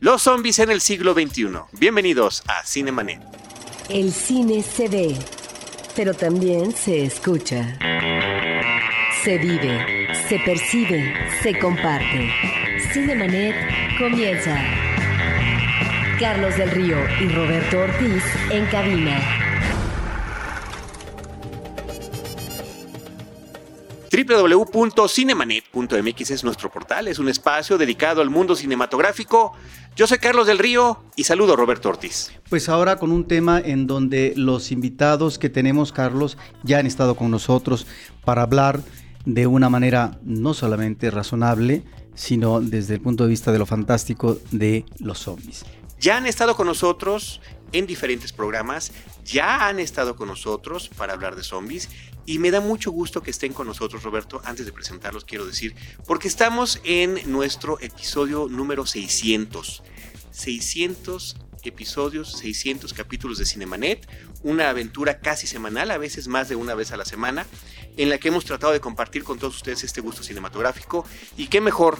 Los zombies en el siglo XXI. Bienvenidos a Cinemanet. El cine se ve, pero también se escucha. Se vive, se percibe, se comparte. Cinemanet comienza. Carlos del Río y Roberto Ortiz en cabina. www.cinemanet.mx es nuestro portal, es un espacio dedicado al mundo cinematográfico. Yo soy Carlos del Río y saludo a Roberto Ortiz. Pues ahora con un tema en donde los invitados que tenemos, Carlos, ya han estado con nosotros para hablar de una manera no solamente razonable, sino desde el punto de vista de lo fantástico de los zombies. Ya han estado con nosotros en diferentes programas, ya han estado con nosotros para hablar de zombies y me da mucho gusto que estén con nosotros, Roberto. Antes de presentarlos, quiero decir, porque estamos en nuestro episodio número 600. 600 episodios, 600 capítulos de Cinemanet, una aventura casi semanal, a veces más de una vez a la semana, en la que hemos tratado de compartir con todos ustedes este gusto cinematográfico. Y qué mejor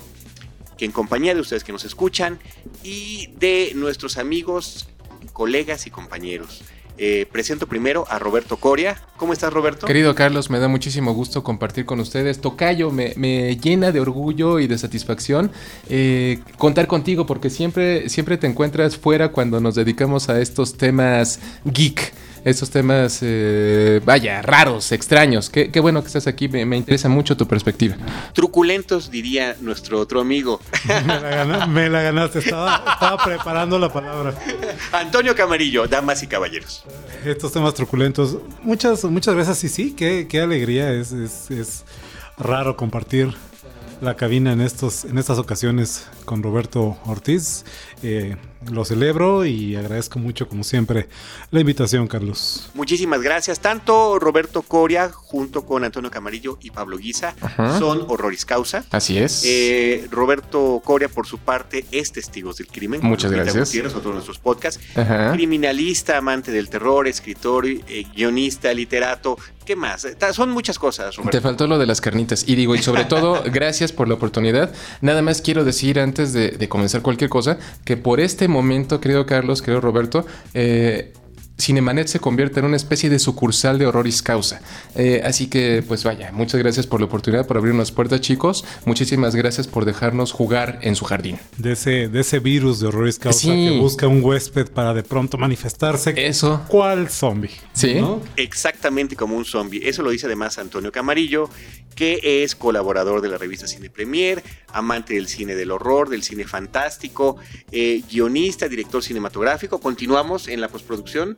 en compañía de ustedes que nos escuchan y de nuestros amigos, colegas y compañeros. Eh, presento primero a Roberto Coria. ¿Cómo estás, Roberto? Querido Carlos, me da muchísimo gusto compartir con ustedes. Tocayo, me, me llena de orgullo y de satisfacción eh, contar contigo porque siempre, siempre te encuentras fuera cuando nos dedicamos a estos temas geek esos temas, eh, vaya, raros, extraños. Qué, qué, bueno que estás aquí, me, me, interesa mucho tu perspectiva. Truculentos, diría nuestro otro amigo. me, la ganaste, me la ganaste. Estaba, estaba, preparando la palabra. Antonio Camarillo, damas y caballeros. Estos temas truculentos, muchas, muchas veces sí, sí, qué, qué alegría, es, es, es raro compartir la cabina en, estos, en estas ocasiones con Roberto Ortiz. Eh, lo celebro y agradezco mucho, como siempre, la invitación, Carlos. Muchísimas gracias. Tanto Roberto Coria, junto con Antonio Camarillo y Pablo Guisa, Ajá. son horroris causa. Así es. Eh, Roberto Coria, por su parte, es Testigos del Crimen. Muchas gracias. Gutiérrez, otro de nuestros podcasts. Ajá. Criminalista, amante del terror, escritor, eh, guionista, literato. ¿Qué más? Son muchas cosas, Roberto. Te faltó lo de las carnitas. Y digo, y sobre todo, gracias por la oportunidad. Nada más quiero decir antes de, de comenzar cualquier cosa, que por este momento, querido Carlos, querido Roberto, eh, Cinemanet se convierte en una especie de sucursal de Horroris Causa. Eh, así que, pues vaya, muchas gracias por la oportunidad, por abrirnos puertas, chicos. Muchísimas gracias por dejarnos jugar en su jardín. De ese, de ese virus de Horroris Causa sí. que busca un huésped para de pronto manifestarse. Eso. ¿Cuál zombie? Sí. ¿no? Exactamente como un zombie. Eso lo dice además Antonio Camarillo, que es colaborador de la revista Cine Premier, amante del cine del horror, del cine fantástico, eh, guionista, director cinematográfico. Continuamos en la postproducción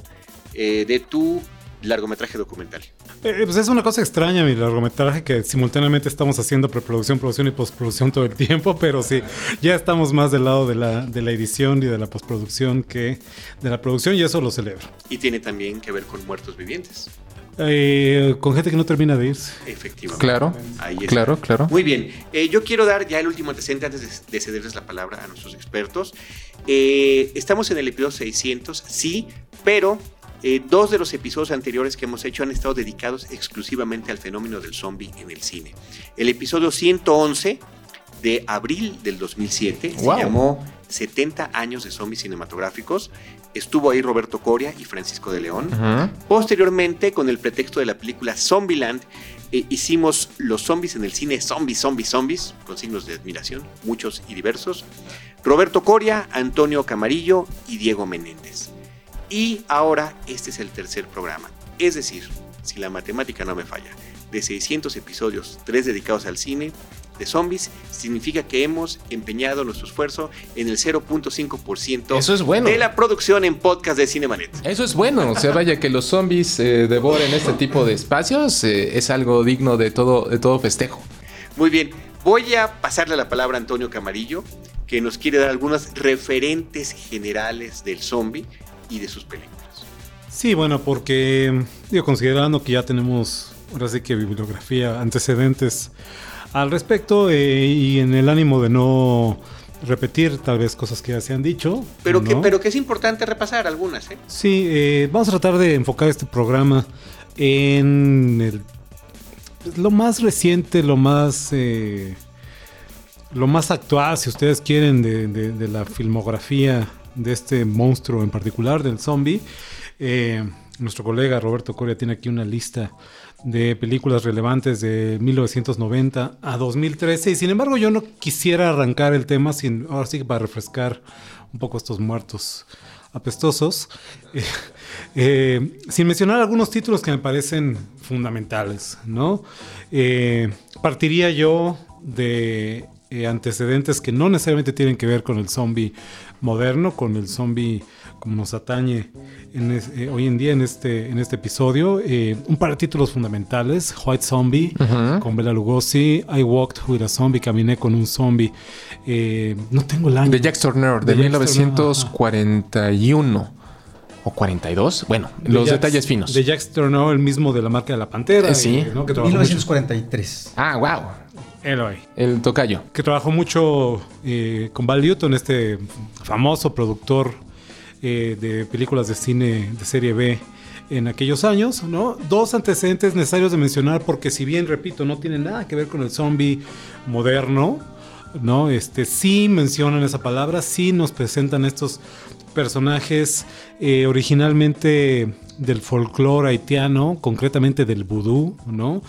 eh, de tu largometraje documental. Eh, pues es una cosa extraña mi largometraje que simultáneamente estamos haciendo preproducción, producción y postproducción todo el tiempo, pero sí, ya estamos más del lado de la, de la edición y de la postproducción que de la producción y eso lo celebro. Y tiene también que ver con muertos vivientes. Eh, con gente que no termina de irse. Efectivamente. Claro. Ahí está. Claro, claro. Muy bien. Eh, yo quiero dar ya el último antecedente antes de, de cederles la palabra a nuestros expertos. Eh, estamos en el episodio 600, sí, pero eh, dos de los episodios anteriores que hemos hecho han estado dedicados exclusivamente al fenómeno del zombie en el cine. El episodio 111 de abril del 2007 wow. se llamó 70 años de zombies cinematográficos. Estuvo ahí Roberto Coria y Francisco de León. Uh -huh. Posteriormente, con el pretexto de la película Zombieland, eh, hicimos los zombies en el cine, zombies, zombies, zombies, con signos de admiración, muchos y diversos. Roberto Coria, Antonio Camarillo y Diego Menéndez. Y ahora este es el tercer programa. Es decir, si la matemática no me falla, de 600 episodios, 3 dedicados al cine de zombies, significa que hemos empeñado nuestro esfuerzo en el 0.5% Eso es bueno. de la producción en podcast de Cinemanet. Eso es bueno, o sea, vaya que los zombies eh, devoren este tipo de espacios eh, es algo digno de todo, de todo festejo. Muy bien, voy a pasarle la palabra a Antonio Camarillo, que nos quiere dar algunos referentes generales del zombie y de sus películas. Sí, bueno, porque digo, considerando que ya tenemos ahora sí que bibliografía, antecedentes al respecto eh, y en el ánimo de no repetir tal vez cosas que ya se han dicho. Pero, ¿no? que, pero que es importante repasar algunas. ¿eh? Sí, eh, vamos a tratar de enfocar este programa en el, lo más reciente, lo más... Eh, lo más actual, si ustedes quieren, de, de- de la filmografía de este monstruo en particular, del zombie. Eh, nuestro colega Roberto Coria tiene aquí una lista de películas relevantes de 1990 a 2013 y sin embargo yo no quisiera arrancar el tema sin ahora sí para refrescar un poco estos muertos apestosos eh, eh, sin mencionar algunos títulos que me parecen fundamentales no partiría yo de eh, antecedentes que no necesariamente tienen que ver con el zombie moderno con el zombie como nos atañe en es- eh, hoy en día en este, en este episodio. Eh, un par de títulos fundamentales: White Zombie con Bela Lugosi, I Walked with a Zombie, caminé con un zombie. Eh, no tengo el año. De Jack Turner, de, De Jack 1941 o 42. Bueno, De los Jack- detalles finos. De Jack Turner, el mismo de la marca de la Pantera. Eh, sí. ¿no? Que trabajó mucho. 1943. Ah, wow. Eloy. El tocayo. que trabajó mucho eh, con Val Newton, este famoso productor eh, de películas de cine de serie B en aquellos años, ¿no? Dos antecedentes necesarios de mencionar porque si bien, repito, no tiene nada que ver con el zombie moderno, ¿no? Este, sí mencionan esa palabra, sí nos presentan estos personajes eh, originalmente del folclore haitiano, concretamente del vudú, ¿no?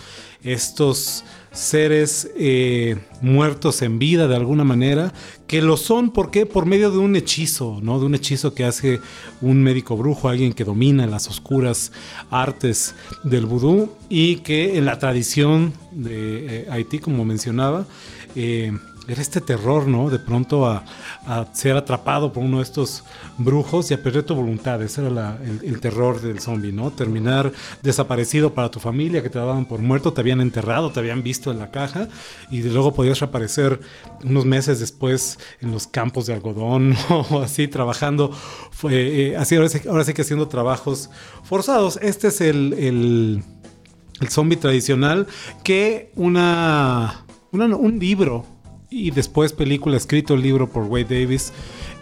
Estos seres eh, muertos en vida de alguna manera, que lo son, ¿por qué? Por medio de un hechizo, ¿no? De un hechizo que hace un médico brujo, alguien que domina las oscuras artes del vudú y que en la tradición de eh, Haití, como mencionaba, eh, era este terror, ¿no? De pronto a, ser atrapado por uno de estos brujos y a perder tu voluntad. Ese era el, terror del zombie, ¿no? Terminar desaparecido para tu familia, que te daban por muerto, te habían enterrado, te habían visto en la caja y luego podías reaparecer unos meses después en los campos de algodón o así trabajando. Fue, eh, así ahora sí, que haciendo trabajos forzados. Este es el zombie tradicional que una, una- un libro y después película escrito el libro por Wade Davis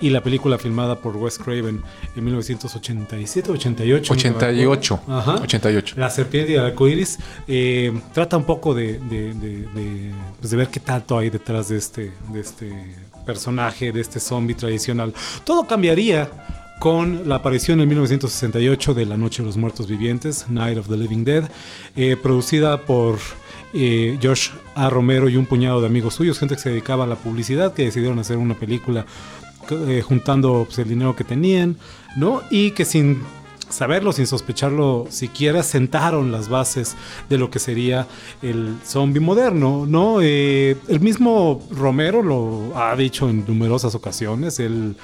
y la película filmada por Wes Craven en 1987 88 88. Ajá. 88. la serpiente y el arcoíris eh, trata un poco de, de- de- de, pues, de ver qué tanto hay detrás de este, de este personaje, de este zombie tradicional. Todo cambiaría con la aparición en 1968 de La Noche de los Muertos Vivientes, Night of the Living Dead, eh, producida por eh, Josh A. Romero y un puñado de amigos suyos, gente que se dedicaba a la publicidad, que decidieron hacer una película eh, juntando pues, el dinero que tenían, ¿no? Y que sin saberlo, sin sospecharlo siquiera, sentaron las bases de lo que sería el zombie moderno, ¿no? Eh, el mismo Romero lo ha dicho en numerosas ocasiones, él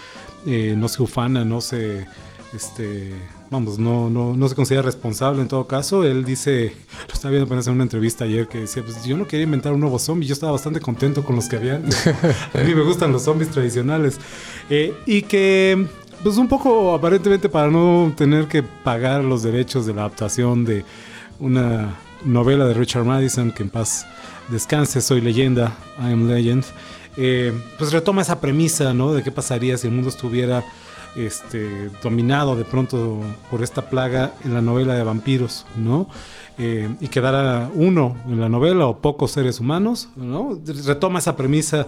eh, no se ufana, no se... Este, vamos, no, no, no se considera responsable en todo caso. Él dice, lo estaba viendo apenas en una entrevista ayer que decía, pues yo no quería inventar un nuevo zombie, yo estaba bastante contento con los que habían. A mí me gustan los zombies tradicionales. Eh, y que, pues un poco aparentemente para no tener que pagar los derechos de la adaptación de una novela de Richard Madison, que en paz descanse, soy leyenda, I am legend, eh, pues retoma esa premisa, ¿no? De qué pasaría si el mundo estuviera este, dominado de pronto por esta plaga en la novela de vampiros, ¿no? Eh, y quedara uno en la novela o pocos seres humanos, ¿no? Retoma esa premisa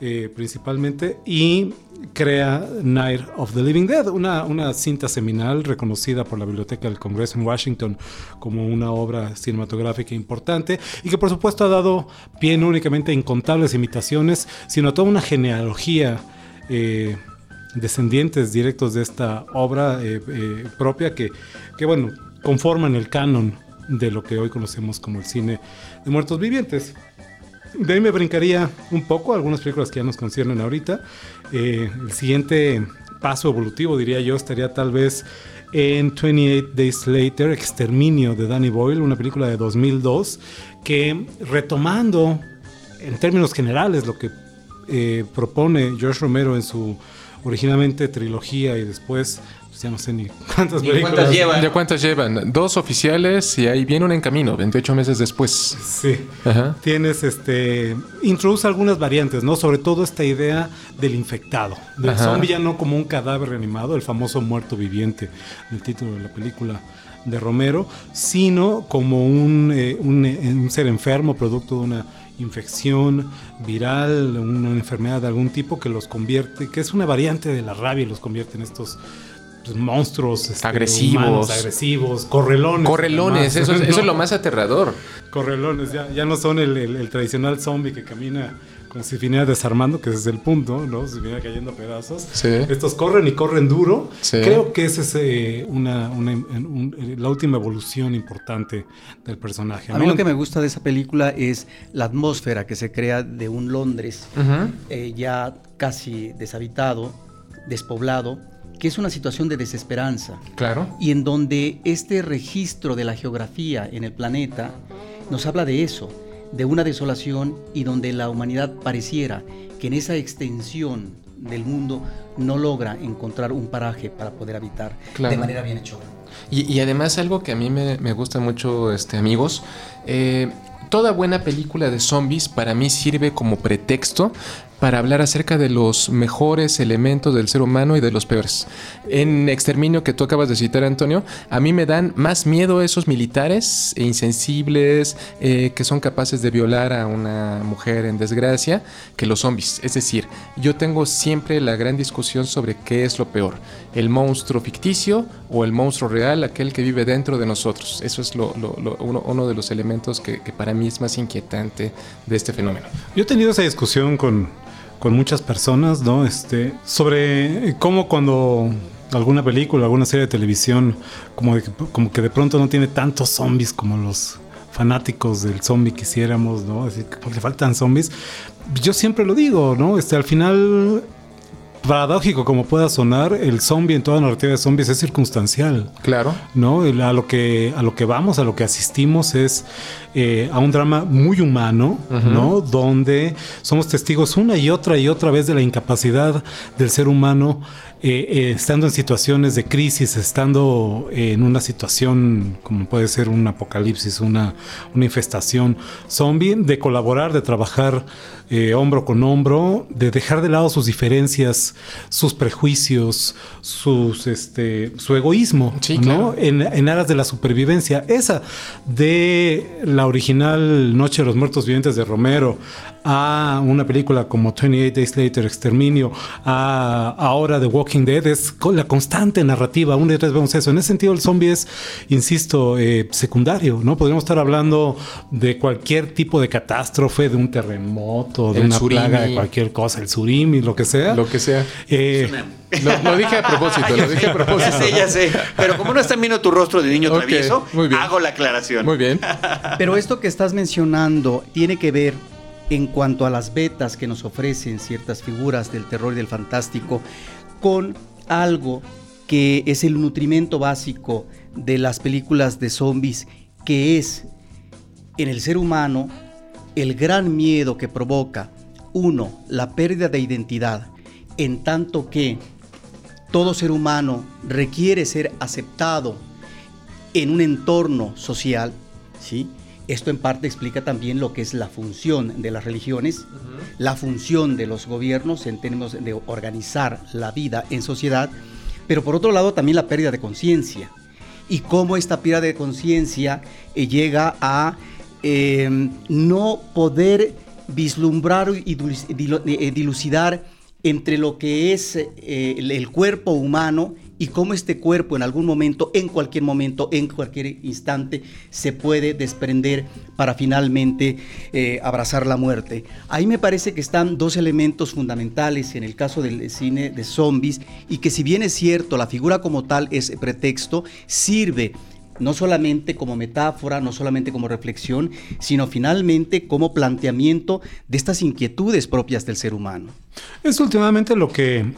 eh, principalmente y crea Night of the Living Dead, una, una cinta seminal reconocida por la Biblioteca del Congreso en Washington como una obra cinematográfica importante y que por supuesto ha dado pie no únicamente a incontables imitaciones, sino a toda una genealogía eh, descendientes directos de esta obra eh, eh, propia que, que, bueno, conforman el canon de lo que hoy conocemos como el cine de muertos vivientes. De ahí me brincaría un poco algunas películas que ya nos conciernen ahorita. Eh, el siguiente paso evolutivo, diría yo, estaría tal vez en 28 Days Later, Exterminio de Danny Boyle, una película de 2002, que retomando en términos generales lo que propone George Romero en su originalmente trilogía y después, pues ya no sé ni cuántas Ni películas. cuántas lleva. ¿Ya cuántas llevan? Dos oficiales y ahí viene una en camino, 28 meses después. Sí. Ajá. Tienes este. Introduce algunas variantes, ¿no? Sobre todo esta idea del infectado. Del Ajá. zombie ya no como un cadáver reanimado, el famoso muerto viviente del título de la película de Romero, sino como un, eh, un, eh, un ser enfermo, producto de una infección viral, una enfermedad de algún tipo que los convierte, que es una variante de la rabia y los convierte en estos pues, monstruos este, Agresivos. humanos, agresivos, correlones. Correlones, eso, es- eso es No, lo más aterrador. Correlones, ya, ya no son el, el- el tradicional zombie que camina si viniera desarmando, que ese es el punto, ¿no? Si viniera cayendo a pedazos. Sí. Estos corren y corren duro. Sí. Creo que esa es eh, una, una- un- la última evolución importante del personaje. A mí ¿no? lo que me gusta de esa película es la atmósfera que se crea de un Londres eh, ya casi deshabitado, despoblado, que es una situación de desesperanza Claro. y en donde este registro de la geografía en el planeta nos habla de eso, de una desolación y donde la humanidad pareciera que en esa extensión del mundo no logra encontrar un paraje para poder habitar Claro. de manera bien hecho. Y, y además algo que a mí me, me gusta mucho, este, amigos, eh, toda buena película de zombies para mí sirve como pretexto para hablar acerca de los mejores elementos del ser humano y de los peores. En Exterminio que tú acabas de citar, Antonio, a mí me dan más miedo esos militares insensibles eh, que son capaces de violar a una mujer en desgracia que los zombies. Es decir, yo tengo siempre la gran discusión sobre qué es lo peor, el monstruo ficticio o el monstruo real, aquel que vive dentro de nosotros. Eso es uno de los elementos que, que para mí es más inquietante de este fenómeno. Yo he tenido esa discusión con, con muchas personas, ¿no? Este, sobre cómo cuando alguna película, alguna serie de televisión, como, de como que de pronto no tiene tantos zombies como los fanáticos del zombie quisiéramos, ¿no? Que le faltan zombies. Yo siempre lo digo, ¿no? Este, al final, paradójico como pueda sonar, el zombie en toda narrativa de zombies es circunstancial. Claro. ¿no? El- A lo que, a lo que vamos, a lo que asistimos es eh, a un drama muy humano, ¿no? Donde somos testigos una y otra y otra vez de la incapacidad del ser humano eh, eh, estando en situaciones de crisis, estando eh, en una situación como puede ser un apocalipsis, una, una infestación zombie, de colaborar, de trabajar eh, hombro con hombro, de dejar de lado sus diferencias, sus prejuicios, sus, este, su egoísmo, Sí, ¿no? en, en aras de la supervivencia. Esa de la original Noche de los Muertos Vivientes de Romero a una película como 28 Days Later, Exterminio, a ahora The Walking Dead, es con la constante narrativa. Una y otra vez vemos eso. En ese sentido, el zombie es, insisto, eh, secundario, ¿no? Podríamos estar hablando de cualquier tipo de catástrofe, de un terremoto, de El una surimi. plaga, de cualquier cosa, el surimi, lo que sea. Lo que sea. Eh, Lo, lo dije a propósito, lo dije a propósito. Ya sé, ya sé. Pero como no están viendo tu rostro de niño Ok, travieso, muy bien. hago la aclaración. Muy bien. Pero esto que estás mencionando tiene que ver en cuanto a las betas que nos ofrecen ciertas figuras del terror y del fantástico con algo que es el nutrimento básico de las películas de zombies, que es en el ser humano el gran miedo que provoca, uno, la pérdida de identidad, en tanto que todo ser humano requiere ser aceptado en un entorno social, ¿sí? Esto en parte explica también lo que es la función de las religiones, la función de los gobiernos en términos de organizar la vida en sociedad, pero por otro lado también la pérdida de conciencia. Y cómo esta pérdida de conciencia eh, llega a eh, no poder vislumbrar y dilo- eh, dilucidar entre lo que es eh, el cuerpo humano y cómo este cuerpo en algún momento, en cualquier momento, en cualquier instante, se puede desprender para finalmente eh, abrazar la muerte. Ahí me parece que están dos elementos fundamentales en el caso del cine de zombies y que si bien es cierto, la figura como tal es pretexto, sirve no solamente como metáfora, no solamente como reflexión, sino finalmente como planteamiento de estas inquietudes propias del ser humano. Es últimamente lo que,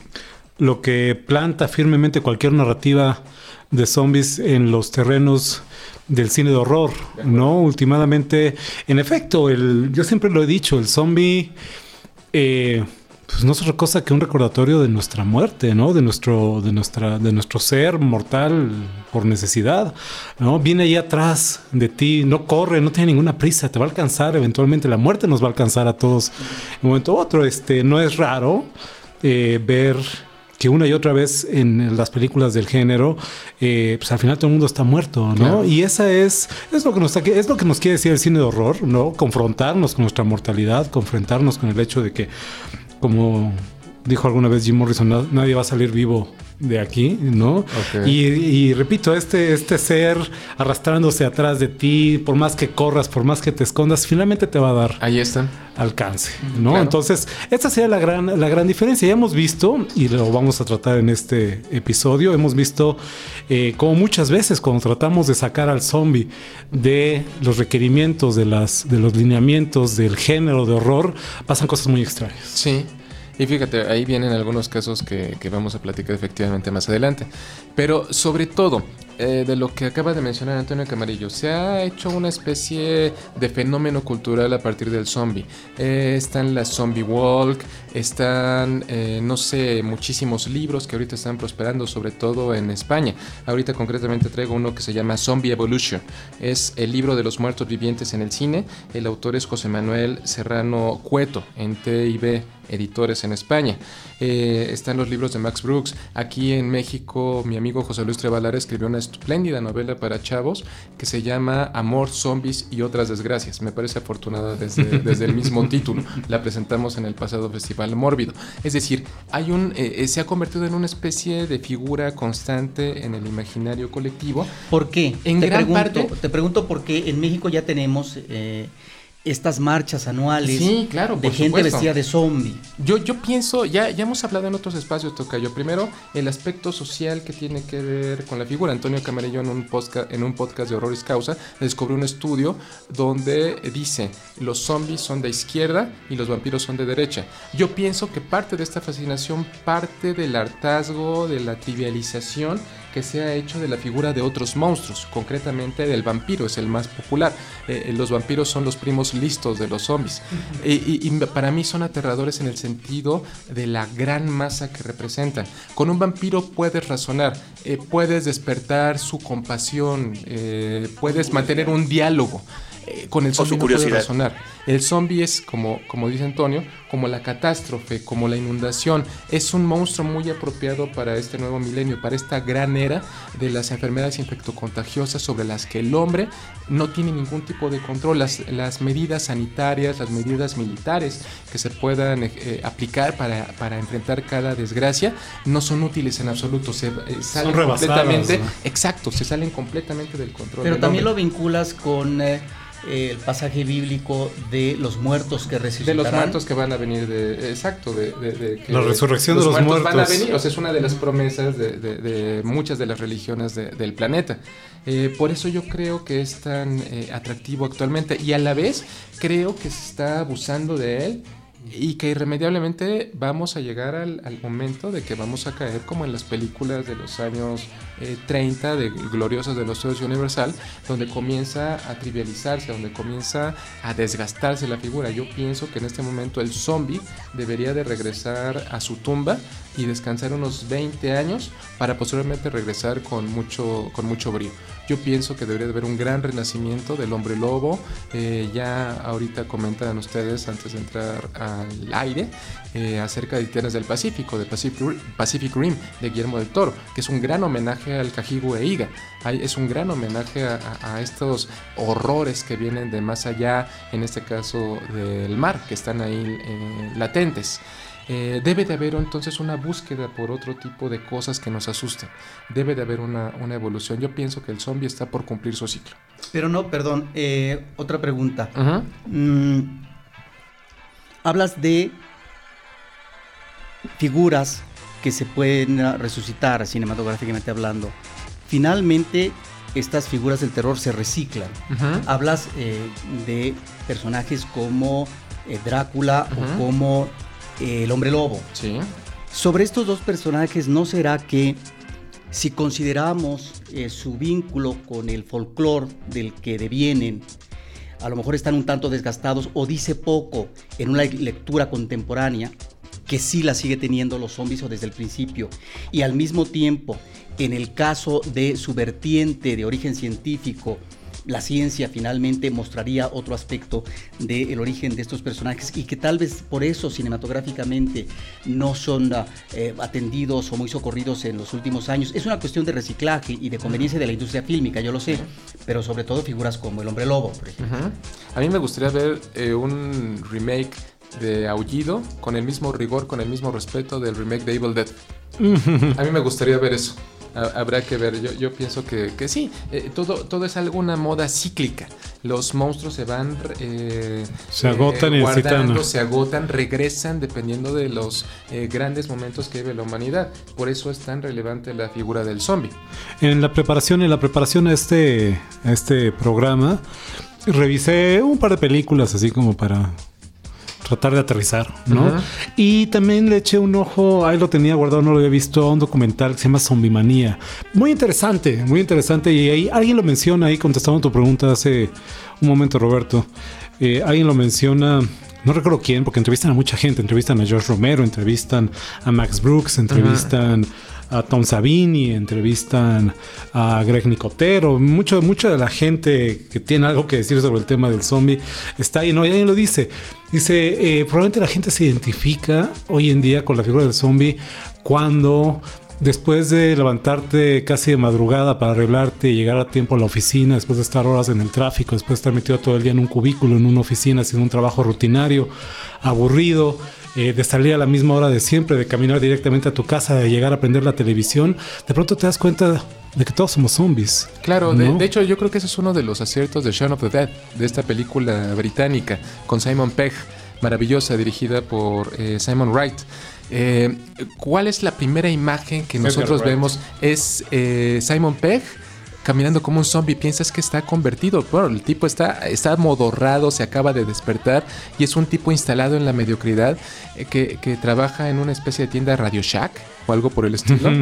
lo que planta firmemente cualquier narrativa de zombies en los terrenos del cine de horror, ¿no? Últimamente, en efecto, el, yo siempre lo he dicho, el zombie eh, pues no es otra cosa que un recordatorio de nuestra muerte, ¿no? De nuestro, de nuestra, de nuestro ser mortal por necesidad, ¿no? Viene ahí atrás de ti, no corre, no tiene ninguna prisa, te va a alcanzar, eventualmente la muerte nos va a alcanzar a todos en un momento u otro. Este, no es raro eh, ver que una y otra vez en las películas del género, eh, pues al final todo el mundo está muerto, ¿no? Claro. Y esa es, es lo que nos es lo que nos quiere decir el cine de horror, ¿no? Confrontarnos con nuestra mortalidad, confrontarnos con el hecho de que, como dijo alguna vez Jim Morrison, "Na- nadie va a salir vivo de aquí, ¿no? Y, y repito, este, este ser arrastrándose atrás de ti, por más que corras, por más que te escondas, finalmente te va a dar Ahí están. alcance, ¿no? Claro. Entonces, esta sería la gran, la gran diferencia. Ya hemos visto, y lo vamos a tratar en este episodio, hemos visto eh, como muchas veces cuando tratamos de sacar al zombie de los requerimientos, de, las, de los lineamientos del género de horror, pasan cosas muy extrañas. Sí. Y fíjate, ahí vienen algunos casos que, que vamos a platicar efectivamente más adelante. Pero sobre todo, eh, de lo que acaba de mencionar Antonio Camarillo, se ha hecho una especie de fenómeno cultural a partir del zombie. Eh, están las zombie walk, están, eh, no sé, muchísimos libros que ahorita están prosperando, sobre todo en España. Ahorita concretamente traigo uno que se llama Zombie Evolution. Es el libro de los muertos vivientes en el cine. El autor es José Manuel Serrano Cueto, en TIB editores en España. Eh, están los libros de Max Brooks. Aquí en México, mi amigo José Luis Trevalara escribió una espléndida novela para chavos que se llama Amor, Zombies y otras desgracias. Me parece afortunada desde, desde el mismo título. La presentamos en el pasado Festival Mórbido. Es decir, hay un, eh, eh, se ha convertido en una especie de figura constante en el imaginario colectivo. ¿Por qué? En te gran pregunto, parte- Te pregunto porque en México ya tenemos eh, estas marchas anuales Sí, claro, de gente supuesto. vestida de zombie. Yo, yo pienso, ya, ya hemos hablado en otros espacios, Tocayo. Primero, el aspecto social que tiene que ver con la figura. Antonio Camarillo en un podcast, en un podcast de Horroris Causa descubrió un estudio donde dice los zombies son de izquierda y los vampiros son de derecha. Yo pienso que parte de esta fascinación parte del hartazgo, de la trivialización que se ha hecho de la figura de otros monstruos, concretamente del vampiro, es el más popular. Eh, los vampiros son los primos listos de los zombies. Y, y- y para mí son aterradores en el sentido de la gran masa que representan. Con un vampiro puedes razonar, eh, puedes despertar su compasión, eh, puedes mantener un diálogo. Eh, con el su zombie no puedes curiosidad. razonar. El zombie es, como, como dice Antonio, como la catástrofe, como la inundación. Es un monstruo muy apropiado para este nuevo milenio, para esta gran era de las enfermedades infectocontagiosas sobre las que el hombre no tiene ningún tipo de control. Las, las medidas sanitarias, las medidas militares que se puedan eh, aplicar para, para enfrentar cada desgracia no son útiles en absoluto. Se eh, salen rebasadas, completamente. ¿no? Exacto, se salen completamente del control. Pero del también hombre. lo vinculas con eh, el pasaje bíblico de los muertos que De resucitarán. los muertos que van a venir de... Exacto, de... de- de que La resurrección de los van a muertos. venir, o sea, es una de las promesas de, de- de muchas de las religiones de- del planeta. Eh, por eso yo creo que es tan eh, atractivo actualmente y a la vez creo que se está abusando de él y que irremediablemente vamos a llegar al, al momento de que vamos a caer como en las películas de los años eh, 30 de gloriosas de los estudios Universal, donde comienza a trivializarse, donde comienza a desgastarse la figura. Yo pienso que en este momento el zombie debería de regresar a su tumba y descansar unos 20 años para posteriormente regresar con mucho, con mucho brío. Yo pienso que debería de haber un gran renacimiento del hombre lobo. Eh, ya ahorita comentan ustedes antes de entrar al aire eh, acerca de Titanes del Pacífico, de Pacific, Ri- Pacific Rim, de Guillermo del Toro, que es un gran homenaje al Cajigo e Iga. Hay- es un gran homenaje a, estos horrores que vienen de más allá, en este caso del mar, que están ahí eh, latentes. Eh, debe de haber entonces una búsqueda por otro tipo de cosas que nos asusten. Debe de haber una, una evolución. Yo pienso que el zombie está por cumplir su ciclo. Pero no, perdón, eh, otra pregunta. Mm, hablas de figuras que se pueden ah, resucitar cinematográficamente hablando. Finalmente, estas figuras del terror se reciclan. Hablas eh, de personajes como eh, Drácula o como eh, el hombre lobo. Sí. Sobre estos dos personajes, ¿no será que si consideramos su vínculo con el folclore del que devienen, a lo mejor están un tanto desgastados o dice poco en una lectura contemporánea que sí la sigue teniendo los zombies o desde el principio y al mismo tiempo en el caso de su vertiente de origen científico la ciencia finalmente mostraría otro aspecto del origen de estos personajes y que tal vez por eso cinematográficamente no son ah, eh, atendidos o muy socorridos en los últimos años. Es una cuestión de reciclaje y de conveniencia de la industria fílmica, yo lo sé, pero sobre todo figuras como El Hombre Lobo, por ejemplo. A mí me gustaría ver eh, un remake de Aullido con el mismo rigor, con el mismo respeto del remake de Evil Dead. A mí me gustaría ver eso. Habrá que ver, yo, yo pienso que, que sí, eh, todo, todo es alguna moda cíclica. Los monstruos se van eh, se agotan eh, guardando, se agotan, regresan dependiendo de los eh, grandes momentos que vive la humanidad. Por eso es tan relevante la figura del zombie. En la preparación, en la preparación a este, a este programa, revisé un par de películas así como para tratar de aterrizar, ¿no? Y también le eché un ojo, ahí lo tenía guardado, no lo había visto, a un documental que se llama Zombie Manía. Muy interesante, muy interesante. Y ahí alguien lo menciona ahí contestando tu pregunta hace un momento, Roberto. Eh, alguien lo menciona. No recuerdo quién, porque entrevistan a mucha gente. Entrevistan a George Romero, entrevistan a Max Brooks, entrevistan a Tom Savini, entrevistan a Greg Nicotero. Mucho, mucha de la gente que tiene algo que decir sobre el tema del zombie está ahí, ¿no? Y alguien lo dice. Dice, eh, probablemente la gente se identifica hoy en día con la figura del zombie cuando después de levantarte casi de madrugada para arreglarte y llegar a tiempo a la oficina, después de estar horas en el tráfico, después de estar metido todo el día en un cubículo, en una oficina, haciendo un trabajo rutinario, aburrido, eh, de salir a la misma hora de siempre, de caminar directamente a tu casa, de llegar a prender la televisión, de pronto te das cuenta de que todos somos zombies. Claro, de, ¿no? de hecho yo creo que ese es uno de los aciertos de Shaun of the Dead, de esta película británica con Simon Pegg, maravillosa, dirigida por eh, Simon Wright. Eh, ¿Cuál es la primera imagen que nosotros vemos? Es eh, Simon Pegg caminando como un zombie. Piensas que está convertido. Bueno, el tipo está, está amodorrado, se acaba de despertar y es un tipo instalado en la mediocridad eh, que, que trabaja en una especie de tienda Radio Shack o algo por el estilo.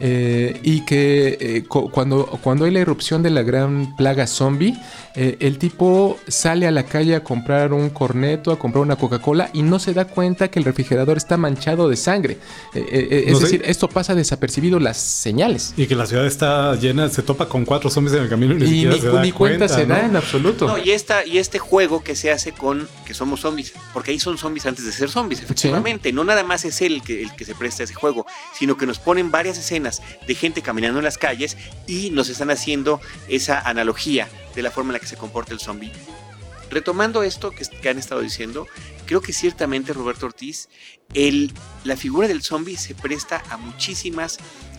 Eh, y que eh, cu- cuando, cuando hay la irrupción de la gran plaga zombie, el tipo sale a la calle a comprar un corneto, a comprar una Coca-Cola y no se da cuenta que el refrigerador está manchado de sangre. Es sé. decir, esto pasa desapercibido las señales. Y que la ciudad está llena, se topa con cuatro zombies en el camino y ni Y siquiera ni, se da ni cuenta, se ¿no? da en absoluto. No, y, esta, y este juego que se hace con que somos zombies, porque ahí son zombies antes de ser zombies, efectivamente. No nada más es él el que, el que se presta a ese juego, sino que nos ponen varias escenas de gente caminando en las calles y nos están haciendo esa analogía de la forma en la que se comporta el zombie. Retomando esto que, que han estado diciendo, creo que ciertamente Roberto Ortiz, el, la figura del zombie se presta a muchísimas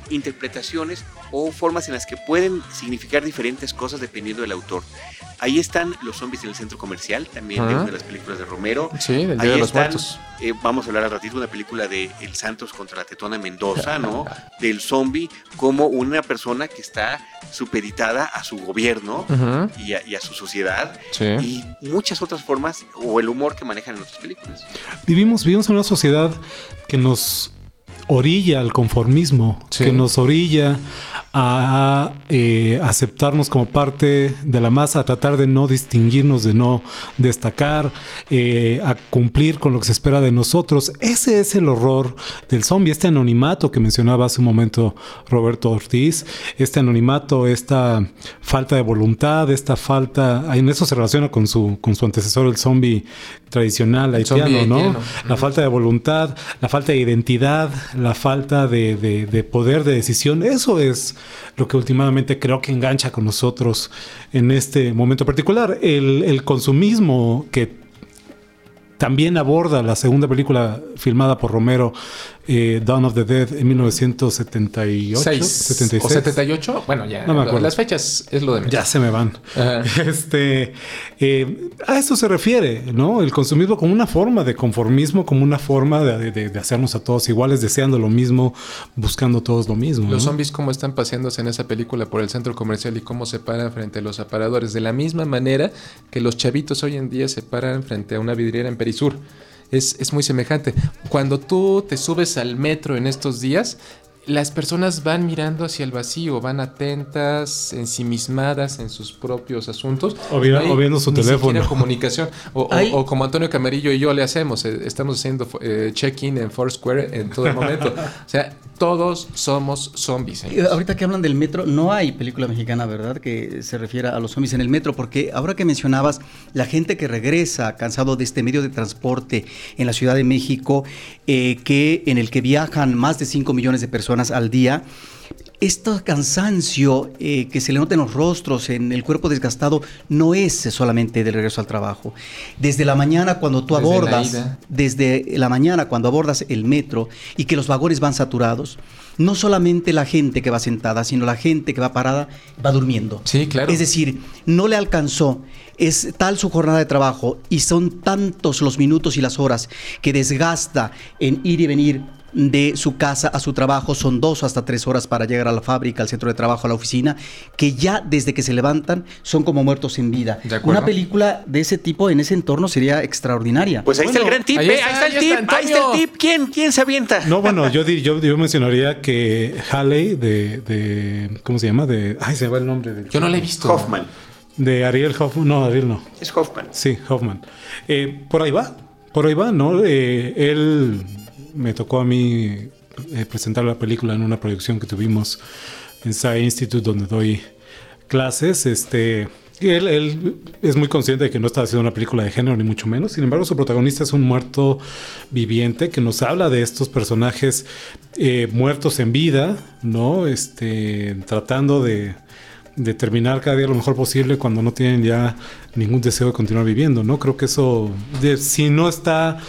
interpretaciones o formas en las que pueden significar diferentes cosas dependiendo del autor. Ahí están los zombies en el centro comercial, también de Ajá. una de las películas de Romero. Sí, del Día Ahí de los están, Muertos. eh, vamos a hablar al ratito de una película de El Santos contra la Tetona Mendoza, ¿no? Del zombie como una persona que está supeditada a su gobierno Ujú, y, a, y a su sociedad Sí. y muchas otras formas o el humor que manejan en otras películas. Vivimos, vivimos en una sociedad que nos orilla al conformismo, Sí. que nos orilla a eh, aceptarnos como parte de la masa, a tratar de no distinguirnos, de no destacar, eh, a cumplir con lo que se espera de nosotros. Ese es el horror del zombie, este anonimato que mencionaba hace un momento Roberto Ortiz, este anonimato, esta falta de voluntad, esta falta, en eso se relaciona con su, con su antecesor, el zombie tradicional haitiano, ¿no? La falta de voluntad, la falta de identidad, la falta de, de- de poder de decisión, eso es lo que últimamente creo que engancha con nosotros en este momento particular. El, el consumismo que también aborda la segunda película filmada por Romero, eh, Dawn of the Dead, en 1978. Seis 76. o 78. Bueno, ya. No me acuerdo. Las fechas es lo de menos. Ya se me van. Ajá. Este, eh, a esto se refiere, ¿no? El consumismo como una forma de conformismo, como una forma de, de- de hacernos a todos iguales, deseando lo mismo, buscando todos lo mismo. Los ¿no? zombies cómo están paseándose en esa película por el centro comercial y cómo se paran frente a los aparadores. De la misma manera que los chavitos hoy en día se paran frente a una vidriera en Perisur. Es, es muy semejante. Cuando tú te subes al metro en estos días, las personas van mirando hacia el vacío, van atentas, ensimismadas en sus propios asuntos. O vi- No hay o viendo su ni teléfono. comunicación. O, o- Hay- o como Antonio Camarillo y yo le hacemos, eh, estamos haciendo eh, check-in en Foursquare en todo el momento. O sea, Todos somos zombies. Señores. ahorita que hablan del metro, no hay película mexicana, ¿verdad? Que se refiera a los zombies en el metro, porque ahora que mencionabas la gente que regresa cansado de este medio de transporte en la Ciudad de México, eh, que, en el que viajan más de 5 millones de personas al día, este cansancio eh, que se le nota en los rostros, en el cuerpo desgastado, no es solamente del regreso al trabajo. Desde la mañana cuando tú Desde abordas, desde la mañana cuando abordas el metro y que los vagones van saturados, no solamente la gente que va sentada, sino la gente que va parada va durmiendo. Sí, claro. Es decir, no le alcanzó. Es tal su jornada de trabajo y son tantos los minutos y las horas que desgasta en ir y venir de su casa a su trabajo, son dos o hasta tres horas para llegar a la fábrica, al centro de trabajo, a la oficina, que ya desde que se levantan son como muertos en vida. De. Una película de ese tipo en ese entorno sería extraordinaria. Pues ahí está el gran tip, ahí eh, está, ahí está el ahí tip, está ahí está el tip. ¿Quién, quién se avienta? No, bueno, yo, yo, yo mencionaría que Halley de, de. ¿Cómo se llama? De. Ay, se me va el nombre. del Yo no la he visto. Hoffman. De Ariel Hoffman. No, Ariel no. Es Hoffman. Sí, Hoffman. Eh, por ahí va, por ahí va, ¿no? Eh, él me tocó a mí eh, presentar la película en una proyección que tuvimos en SAE Institute, donde doy clases. Este, y él, él es muy consciente de que no está haciendo una película de género, ni mucho menos. Sin embargo, su protagonista es un muerto viviente que nos habla de estos personajes eh, muertos en vida, ¿no? Este, tratando de de terminar cada día lo mejor posible cuando no tienen ya ningún deseo de continuar viviendo, ¿no? Creo que eso, si no está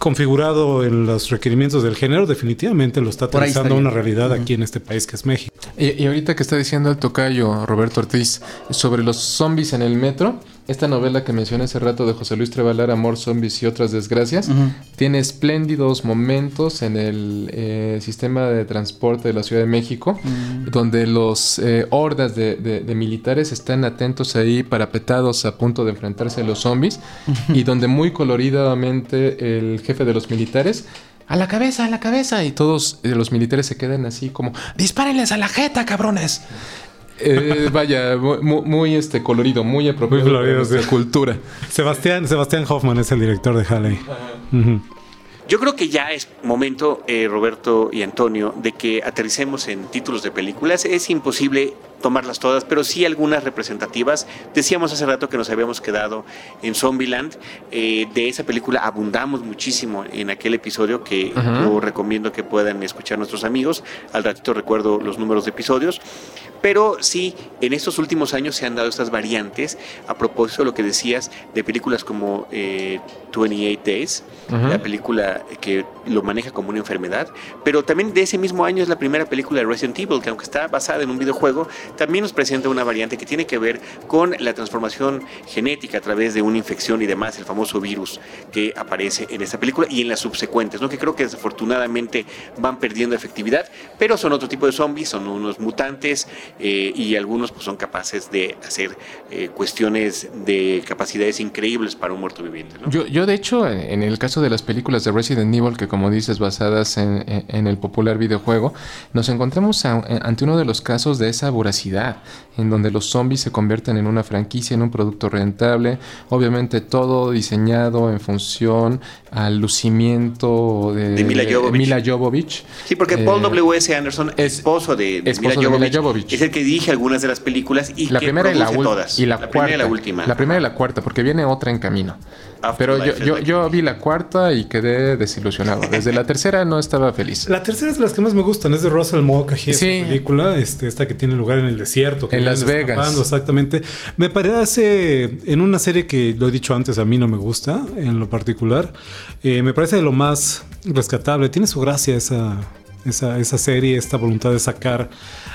configurado en los requerimientos del género, definitivamente lo está aterrizando una realidad aquí en este país que es México. Y, y ahorita que está diciendo el tocayo Roberto Ortiz sobre los zombies en el metro, esta novela que mencioné hace rato de José Luis Trevalar, Amor, Zombies y otras desgracias, tiene espléndidos momentos en el eh, sistema de transporte de la Ciudad de México, donde los eh, hordas de, de- de militares están atentos ahí, parapetados a punto de enfrentarse a los zombies, y donde muy coloridamente el jefe de los militares a la cabeza, a la cabeza. Y todos eh, los militares se quedan así como, dispárenles a la jeta, cabrones. Eh, vaya, muy, este colorido, muy apropiado Muy de colorido, nuestra sí. cultura. Sebastián, Sebastián Hoffman es el director de Halley. Yo creo que ya es momento, eh, Roberto y Antonio, de que aterricemos en títulos de películas. Es imposible tomarlas todas, pero sí algunas representativas. Decíamos hace rato que nos habíamos quedado en Zombieland. Eh, de esa película abundamos muchísimo en aquel episodio que Ajá. yo recomiendo que puedan escuchar nuestros amigos. Al ratito recuerdo los números de episodios. Pero sí, en estos últimos años se han dado estas variantes. A propósito de lo que decías de películas como eh, 28 Days, la película que lo maneja como una enfermedad. Pero también de ese mismo año es la primera película de Resident Evil, que aunque está basada en un videojuego, también nos presenta una variante que tiene que ver con la transformación genética a través de una infección y demás, el famoso virus que aparece en esta película y en las subsecuentes, ¿no? que creo que desafortunadamente van perdiendo efectividad, pero son otro tipo de zombies, son unos mutantes eh, y algunos pues, son capaces de hacer eh, cuestiones de capacidades increíbles para un muerto viviente. ¿no? Yo, yo, de hecho, en el caso de las películas de Resident Evil, que como dices, basadas en- en el popular videojuego, nos encontramos a- ante uno de los casos de esa voracidad, en donde los zombies se convierten en una franquicia, en un producto rentable, obviamente todo diseñado en función al lucimiento de, De Mila Jovovich. Mila Jovovich. Sí, porque Eh, Paul W.S. Anderson, es- esposo de, de esposo Mila de Mila Jovovich, es el que dirige algunas de las películas y La que primera y la, todas. y la, cuarta. primera y la última. La primera y la cuarta, porque viene otra en camino. Pero yo, yo, yo vi la cuarta y quedé desilusionado. Desde la tercera no estaba feliz. La tercera es de las que más me gustan, es de Russell Mulcahy, Sí. esta película, este, esta que tiene lugar en el desierto. que En Las Vegas. escapando, exactamente. Me parece, en una serie que lo he dicho antes, a mí no me gusta, en lo particular, eh, me parece de lo más rescatable. Tiene su gracia esa, esa, esa serie, esta voluntad de sacar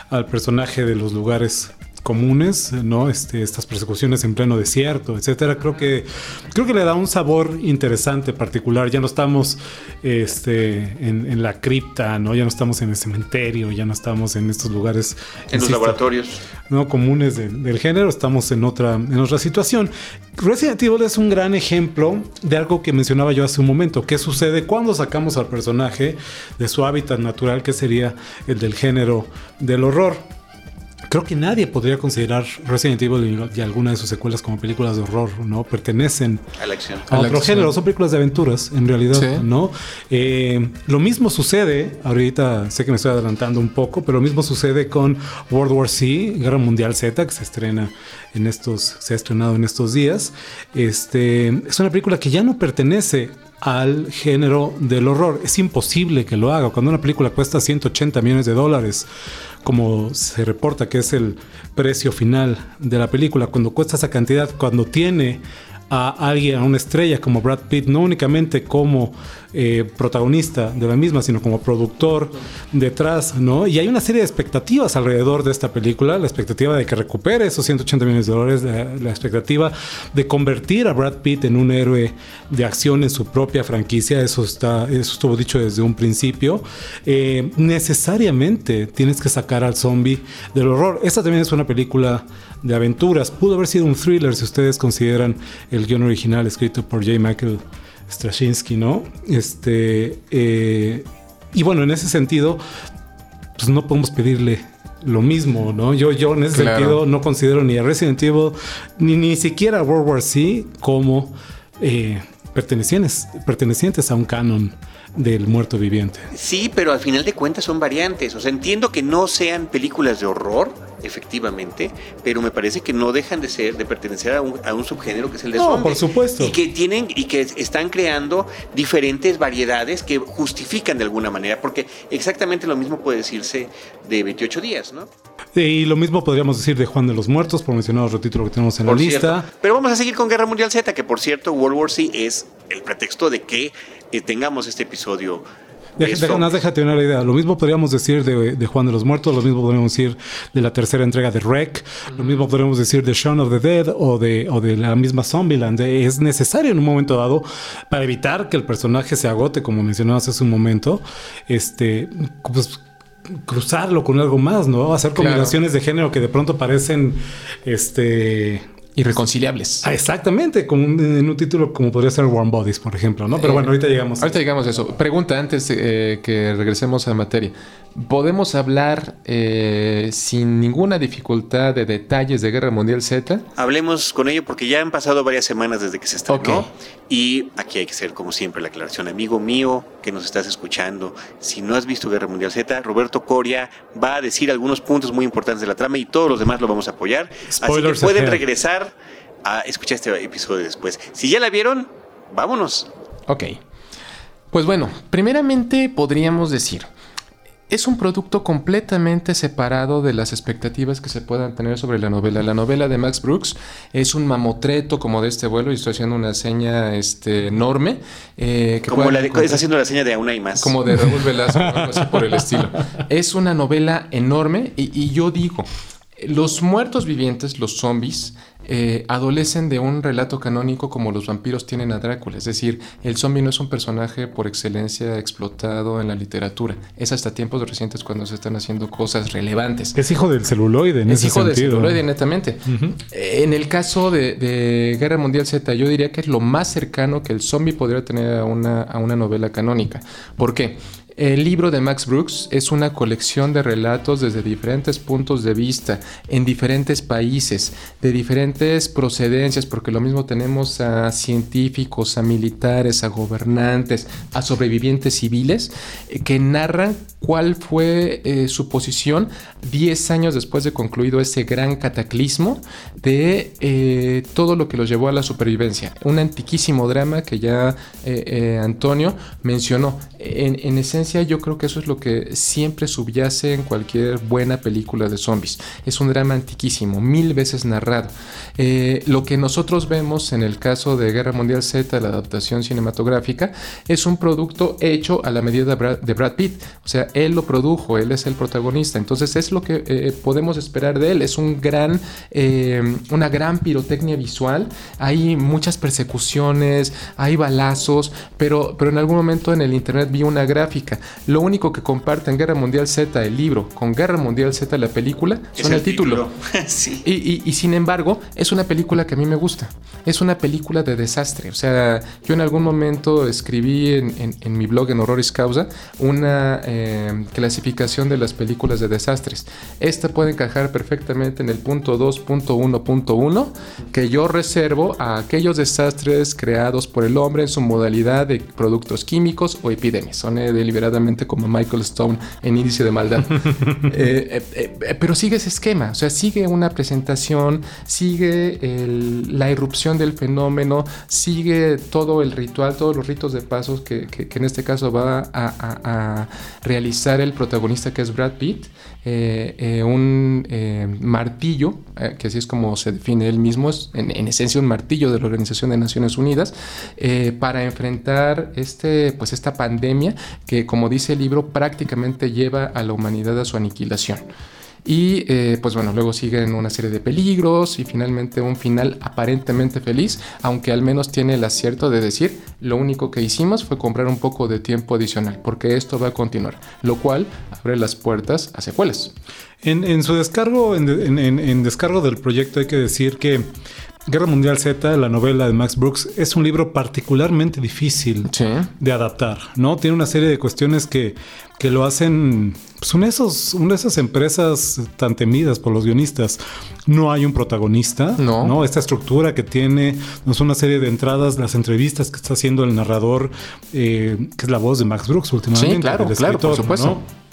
al personaje de los lugares comunes, ¿no? Este, estas persecuciones en pleno desierto, etcétera. Creo que creo que le da un sabor interesante, particular. Ya no estamos este, en, en la cripta, ¿no? Ya no estamos en el cementerio, ya no estamos en estos lugares en los laboratorios. no comunes de- del género, estamos en otra, en otra situación. Resident Evil es un gran ejemplo de algo que mencionaba yo hace un momento. ¿Qué sucede cuando sacamos al personaje de su hábitat natural, que sería el del género del horror? Creo que nadie podría considerar Resident Evil y, alguna de sus secuelas como películas de horror, ¿no? Pertenecen a la acción. A, otro género, son películas de aventuras, en realidad, ¿no? Eh, lo mismo sucede, ahorita sé que me estoy adelantando un poco, pero lo mismo sucede con World War Z, Guerra Mundial Z, que se estrena en estos, se ha estrenado en estos días. Este, es una película que ya no pertenece al género del horror. Es imposible que lo haga. Cuando una película cuesta 180 millones de dólares, como se reporta que es el precio final de la película, cuando cuesta esa cantidad, cuando tiene a alguien, a una estrella como Brad Pitt, no únicamente como eh, protagonista de la misma, sino como productor detrás, ¿no? Y hay una serie de expectativas alrededor de esta película, la expectativa de que recupere esos 180 millones de dólares, la, expectativa de convertir a Brad Pitt en un héroe de acción en su propia franquicia, eso, está, eso estuvo dicho desde un principio. Eh, necesariamente tienes que sacar al zombie del horror. Esta también es una película de aventuras, pudo haber sido un thriller si ustedes consideran el guion original escrito por J. Michael Straczynski, ¿no? Este, eh, y bueno, en ese sentido, pues no podemos pedirle lo mismo, ¿no? Yo, yo en ese sentido no considero ni a Resident Evil ni, ni siquiera a World War Z como eh, pertenecientes, pertenecientes a un canon del muerto viviente. Sí, pero al final de cuentas son variantes. O sea, entiendo que no sean películas de horror, efectivamente, pero me parece que no dejan de ser, de pertenecer a un, a un subgénero que es el de no, por supuesto. Y que tienen, y que están creando diferentes variedades que justifican de alguna manera, porque exactamente lo mismo puede decirse de 28 días, ¿no? Y lo mismo podríamos decir de Juan de los Muertos, por mencionar otro título que tenemos en la lista. Pero vamos a seguir con Guerra Mundial Z, que por cierto, World War Z es el pretexto de que eh, tengamos este episodio déjate una idea. Lo mismo podríamos decir de, Juan de los Muertos, lo mismo podríamos decir de la tercera entrega de Rec, lo mismo podríamos decir de Shaun of the Dead o de, o de la misma Zombieland. Es necesario en un momento dado para evitar que el personaje se agote, como mencionabas hace un momento, este, pues, cruzarlo con algo más, ¿no? Hacer combinaciones de género que de pronto parecen, este irreconciliables. Ah, exactamente, como en un título como podría ser Warm Bodies, por ejemplo, ¿no? Pero bueno, ahorita llegamos. Ahorita llegamos a eso. Pregunta antes eh, que regresemos a la materia. ¿Podemos hablar eh, sin ninguna dificultad de detalles de Guerra Mundial Z? Hablemos con ello porque ya han pasado varias semanas desde que se estrenó. Y aquí hay que hacer, como siempre, la aclaración. Amigo mío que nos estás escuchando, si no has visto Guerra Mundial Z, Roberto Coria va a decir algunos puntos muy importantes de la trama y todos los demás lo vamos a apoyar. Así que pueden regresar a escuchar este episodio después. Si ya la vieron, vámonos. Ok. Pues bueno, primeramente podríamos decir es un producto completamente separado de las expectativas que se puedan tener sobre la novela. La novela de Max Brooks es un mamotreto como de este vuelo y estoy haciendo una seña este, enorme. Eh, como la de, está haciendo la seña de aún hay más. Como de Raúl Velasco, algo así por el estilo. Es una novela enorme y yo digo, los muertos vivientes, los zombies, eh, adolecen de un relato canónico como los vampiros tienen a Drácula. Es decir, el zombie no es un personaje por excelencia explotado en la literatura. Es hasta tiempos recientes cuando se están haciendo cosas relevantes. Es hijo del celuloide, en es hijo del celuloide, netamente. En el caso de, Guerra Mundial Z, yo diría que es lo más cercano que el zombie podría tener a una, a una novela canónica. ¿Por qué? El libro de Max Brooks es una colección de relatos desde diferentes puntos de vista, en diferentes países, de diferentes procedencias, porque lo mismo tenemos a científicos, a militares, a gobernantes, a sobrevivientes civiles, eh, que narran cuál fue eh, su posición 10 años después de concluido ese gran cataclismo de eh, todo lo que los llevó a la supervivencia. Un antiquísimo drama que ya Antonio mencionó. En, en esencia, yo creo que eso es lo que siempre subyace en cualquier buena película de zombies. Es un drama antiquísimo, mil veces narrado. Eh, lo que nosotros vemos en el caso de Guerra Mundial Z, la adaptación cinematográfica, es un producto hecho a la medida de Brad, Pitt. O sea, él lo produjo, él es el protagonista. Entonces es lo que eh, podemos esperar de él. Es un gran, eh, una gran pirotecnia visual. Hay muchas persecuciones, hay balazos, pero, pero en algún momento en el internet vi una gráfica Lo único que comparten Guerra Mundial Z, el libro, con Guerra Mundial Z, la película, son el, título. sí. Y, y- y sin embargo, es una película que a mí me gusta. Es una película de desastre. O sea, yo en algún momento escribí en, en- en mi blog en Horroris Causa una eh, clasificación de las películas de desastres. Esta puede encajar perfectamente en el punto 2.1.1 que yo reservo a aquellos desastres creados por el hombre en su modalidad de productos químicos o epidemias. Soné deliberadamente como Michael Stone en Índice de Maldad. Eh, eh, eh, pero sigue ese esquema, o sea, sigue una presentación, sigue el- la irrupción del fenómeno, sigue todo el ritual, todos los ritos de pasos que, que- que en este caso va a, a- a realizar el protagonista que es Brad Pitt. Eh, eh, un eh, martillo, que así es como se define él mismo, es en, en esencia un martillo de la Organización de Naciones Unidas, para enfrentar este, pues esta pandemia que, como dice el libro, prácticamente lleva a la humanidad a su aniquilación. Y eh, pues bueno, luego siguen una serie de peligros y finalmente un final aparentemente feliz, aunque al menos tiene el acierto de decir, lo único que hicimos fue comprar un poco de tiempo adicional, porque esto va a continuar, lo cual abre las puertas a secuelas. En, en su descargo, en, en- descargo del proyecto, hay que decir que Guerra Mundial Z, la novela de Max Brooks, es un libro particularmente difícil Sí. de adaptar, ¿no? Tiene una serie de cuestiones que, que lo hacen. Son esos, una de esas empresas tan temidas por los guionistas. No hay un protagonista, No. Esta estructura que tiene, no es una serie de entradas, las entrevistas que está haciendo el narrador, eh, que es la voz de Max Brooks últimamente. Sí, claro, del claro, por escritor, supuesto. ¿no?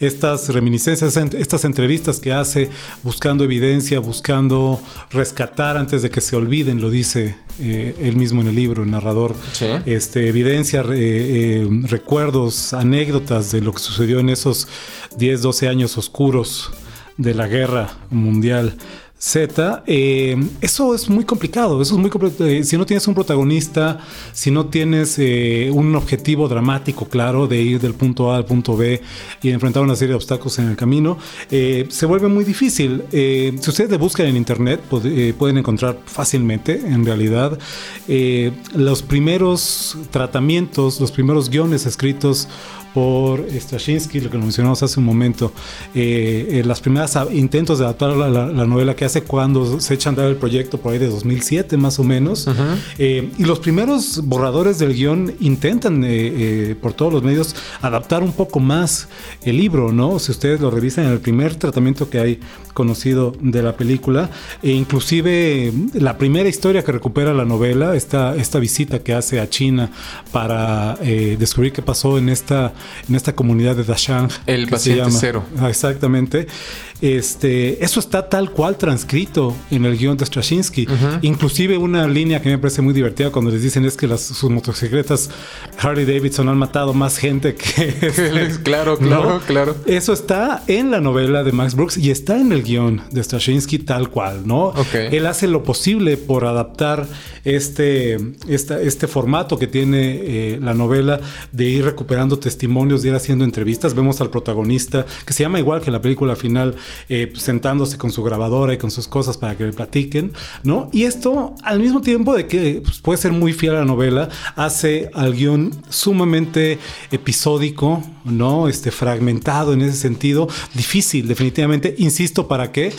Estas reminiscencias, estas entrevistas que hace buscando evidencia, buscando rescatar antes de que se olviden, lo dice eh, él mismo en el libro, el narrador, Sí. este, evidencia, re- eh, recuerdos, anécdotas de lo que sucedió en esos 10, 12 años oscuros de la guerra mundial. Z, eh, eso es muy complicado, eso es muy complicado. Eh, si no tienes un protagonista, si no tienes eh, un objetivo dramático claro de ir del punto A al punto B y enfrentar una serie de obstáculos en el camino, eh, se vuelve muy difícil. Si ustedes le buscan en internet, pueden encontrar fácilmente, en realidad, los primeros tratamientos, los primeros guiones escritos por Straczynski, lo que lo mencionamos hace un momento, eh, eh, las primeras intentos de adaptar la, la- la novela que hace cuando se echa a andar el proyecto por ahí de 2007 más o menos, Eh, y los primeros borradores del guion intentan eh, eh, por todos los medios adaptar un poco más el libro, ¿no? Si ustedes lo revisan en el primer tratamiento que hay conocido de la película, e inclusive eh, la primera historia que recupera la novela, esta, esta visita que hace a China para eh, descubrir qué pasó en esta, en esta comunidad de Dashang. El paciente llama. cero. Ah, Exactamente. Este, eso está tal cual transcrito en el guion de Straczynski. Inclusive una línea que me parece muy divertida cuando les dicen es que las, sus motocicletas Harley Davidson han matado más gente que... este, Claro, claro, claro. Eso está en la novela de Max Brooks y está en el guion de Straczynski tal cual, ¿no? Ok. Él hace lo posible por adaptar este, esta- este formato que tiene eh, la novela de ir recuperando testimonios, de ir haciendo entrevistas. Vemos al protagonista, que se llama igual que la película final, eh, sentándose con su grabadora y con sus cosas para que le platiquen, ¿no? Y esto, al mismo tiempo de que pues, puede ser muy fiel a la novela, hace al guion sumamente episódico, ¿no? Este, fragmentado en ese sentido, difícil, definitivamente. Insisto, ¿para qué?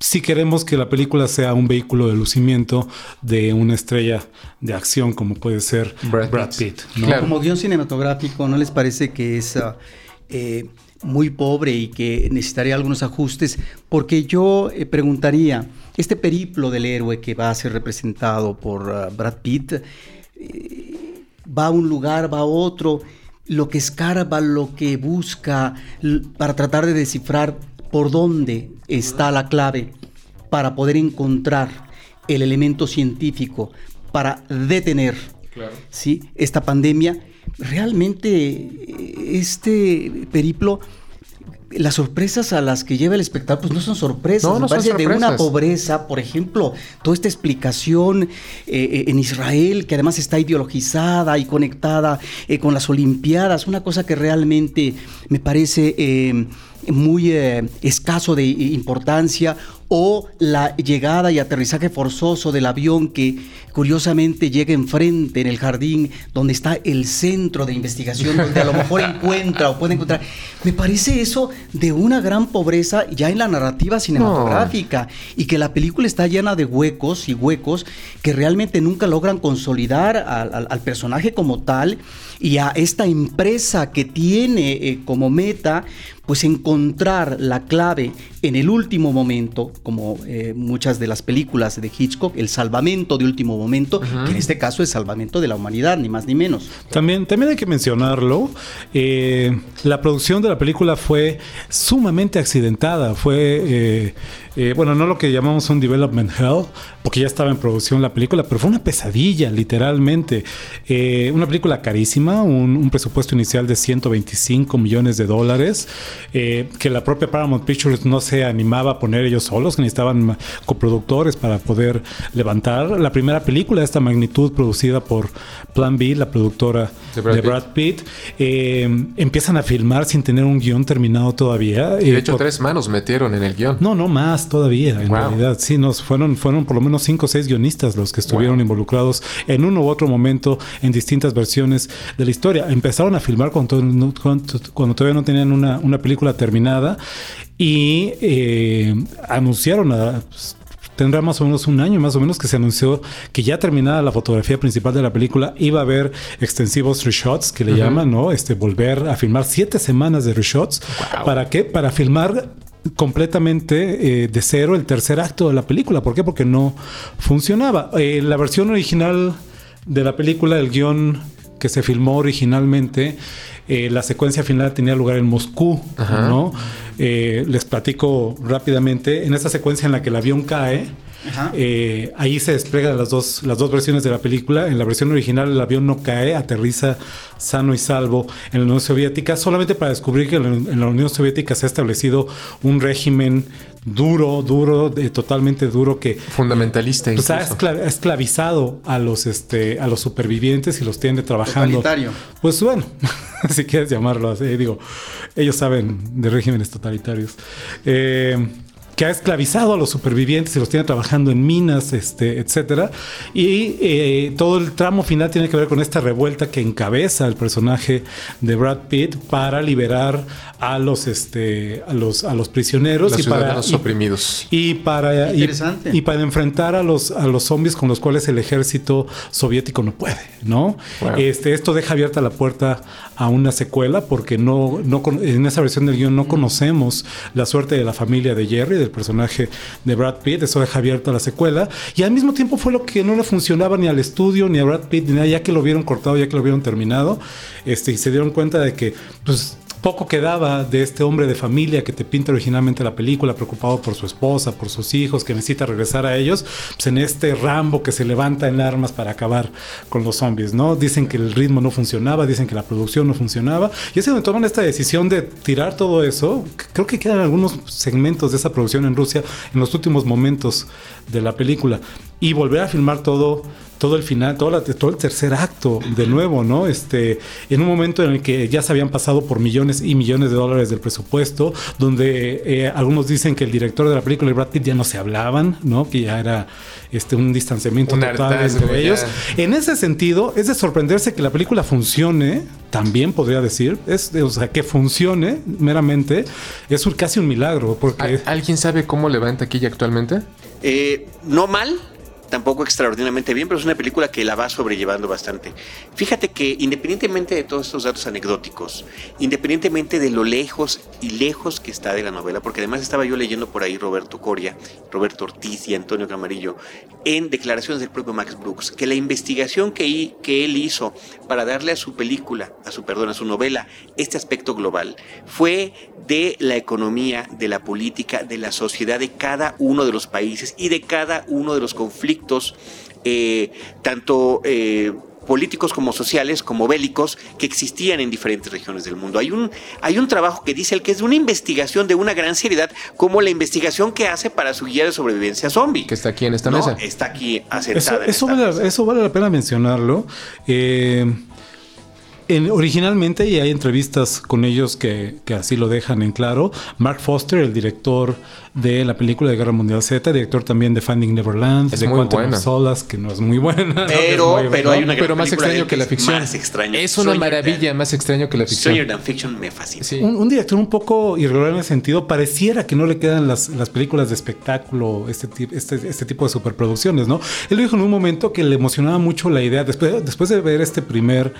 si queremos que la película sea un vehículo de lucimiento de una estrella de acción como puede ser Brad Brad, Pitt. ¿no? Claro. Como guion cinematográfico, ¿no les parece que es ah, eh, muy pobre y que necesitaría algunos ajustes? Porque yo eh, preguntaría, este periplo del héroe que va a ser representado por ah, Brad Pitt, eh, va a un lugar, va a otro, lo que escarba, lo que busca, para tratar de descifrar por dónde está la clave para poder encontrar el elemento científico para detener ¿sí? esta pandemia. Realmente este periplo, las sorpresas a las que lleva el espectador, pues no son sorpresas, No, no son de una pobreza, por ejemplo, toda esta explicación eh, eh, en Israel, que además está ideologizada y conectada eh, con las Olimpiadas, una cosa que realmente me parece eh, muy escaso de importancia, o la llegada y aterrizaje forzoso del avión que curiosamente llega enfrente en el jardín donde está el centro de investigación, donde a lo mejor encuentra o puede encontrar. Me parece eso de una gran pobreza ya en la narrativa cinematográfica y que la película está llena de huecos y huecos que realmente nunca logran consolidar al, al personaje como tal y a esta empresa que tiene eh, como meta pues encontrar la clave en el último momento, como eh, muchas de las películas de Hitchcock, el salvamento de último momento, que en este caso es salvamento de la humanidad, ni más ni menos. También, también hay que mencionarlo, eh, la producción de la película fue sumamente accidentada, fue... bueno, no lo que llamamos un development hell, porque ya estaba en producción la película, pero fue una pesadilla, literalmente. una película carísima, un, un, presupuesto inicial de 125 millones de dólares. Eh, que la propia Paramount Pictures no se animaba a poner ellos solos, que necesitaban coproductores para poder levantar. La primera película de esta magnitud producida por Plan B, la productora de Brad, Pitt, eh, empiezan a filmar sin tener un guion terminado todavía. Y de hecho, tres manos metieron en el guion. No, no más todavía, en realidad. Sí, nos fueron, fueron por lo menos cinco o seis guionistas los que estuvieron involucrados en uno u otro momento en distintas versiones de la historia. Empezaron a filmar cuando, cuando, todavía no tenían una, una película terminada y eh, anunciaron a, pues, tendrá más o menos un año más o menos que se anunció que ya terminada la fotografía principal de la película iba a haber extensivos reshots que le llaman, ¿no? Este volver a filmar siete semanas de reshots. ¿Para qué? Para filmar completamente eh, de cero el tercer acto de la película. ¿Por qué? Porque no funcionaba. Eh, la versión original de la película, el guion que se filmó originalmente, eh, la secuencia final tenía lugar en Moscú, ¿no? Eh, les platico rápidamente. En esta secuencia en la que el avión cae, eh, ahí se desplegan las dos, las dos versiones de la película. En la versión original el avión no cae, aterriza sano y salvo en la Unión Soviética, solamente para descubrir que en la Unión Soviética se ha establecido un régimen duro, duro, totalmente duro que fundamentalista pues, ha esclavizado a los este a los supervivientes y los tiene trabajando. Pues bueno, si quieres llamarlo así, digo, ellos saben de regímenes totalitarios. Eh, que ha esclavizado a los supervivientes y los tiene trabajando en minas, este, etcétera. Y eh, todo el tramo final tiene que ver con esta revuelta que encabeza el personaje de Brad Pitt para liberar a los, este, a los, a los prisioneros y para los oprimidos. Y para y, y, para enfrentar a los, a los zombies con los cuales el ejército soviético no puede, ¿no? Este, esto deja abierta la puerta a una secuela porque no, no en esa versión del guion no conocemos la suerte de la familia de Jerry, del personaje de Brad Pitt, eso deja abierta la secuela y al mismo tiempo fue lo que no le funcionaba ni al estudio ni a Brad Pitt ni nada, ya que lo vieron cortado, ya que lo vieron terminado, este, y se dieron cuenta de que pues poco quedaba de este hombre de familia que te pinta originalmente la película, preocupado por su esposa, por sus hijos, que necesita regresar a ellos, pues en este Rambo que se levanta en armas para acabar con los zombies, ¿no? Dicen que el ritmo no funcionaba, dicen que la producción no funcionaba, y es donde toman esta decisión de tirar todo eso. Creo que quedan algunos segmentos de esa producción en Rusia en los últimos momentos de la película y volver a filmar todo todo el final, todo, la, todo el tercer acto de nuevo, ¿no? Este, en un momento en el que ya se habían pasado por millones y millones de dólares del presupuesto, donde eh, algunos dicen que el director de la película y Brad Pitt ya no se hablaban, ¿no? Que ya era este, un distanciamiento total entre ellos. En ese sentido, es de sorprenderse que la película funcione, también podría decir, es, o sea, que funcione meramente, es casi un milagro. Porque... ¿Alguien sabe cómo levanta aquí actualmente? Eh, no mal, tampoco extraordinariamente bien, pero es una película que la va sobrellevando bastante. Fíjate que independientemente de todos estos datos anecdóticos, independientemente de lo lejos y lejos que está de la novela, porque además estaba yo leyendo por ahí Roberto Coria, Roberto Ortiz y Antonio Camarillo, en declaraciones del propio Max Brooks, que la investigación que, que él hizo para darle a su película, a su perdón, a su novela, este aspecto global, fue de la economía, de la política, de la sociedad de cada uno de los países y de cada uno de los conflictos eh, tanto eh, políticos como sociales, como bélicos, que existían en diferentes regiones del mundo. Hay un, hay un trabajo que dice el que es de una investigación de una gran seriedad, como la investigación que hace para su guía de sobrevivencia zombie. Que está aquí en esta mesa. Está aquí asentada. Eso, vale, eso, vale, la pena mencionarlo. Eh, en- originalmente, y hay entrevistas con ellos que, que así lo dejan en claro, Mark Foster, el director de la película de Guerra Mundial Z, director también de Finding Neverland, Es de Quantum of. Solace, que no es muy buena. ¿no? Pero, muy- pero ¿no? hay una gran Pero más extraño que la ficción. Más extraño. Es una Stranger maravilla Than- más extraño que la ficción. Stranger Than Fiction me fascina. Sí. Un, un director un poco irregular en ese sentido. Pareciera que no le quedan las, las películas de espectáculo, este, este, este tipo de superproducciones, ¿no? Él dijo en un momento que le emocionaba mucho la idea, después, después de ver este primer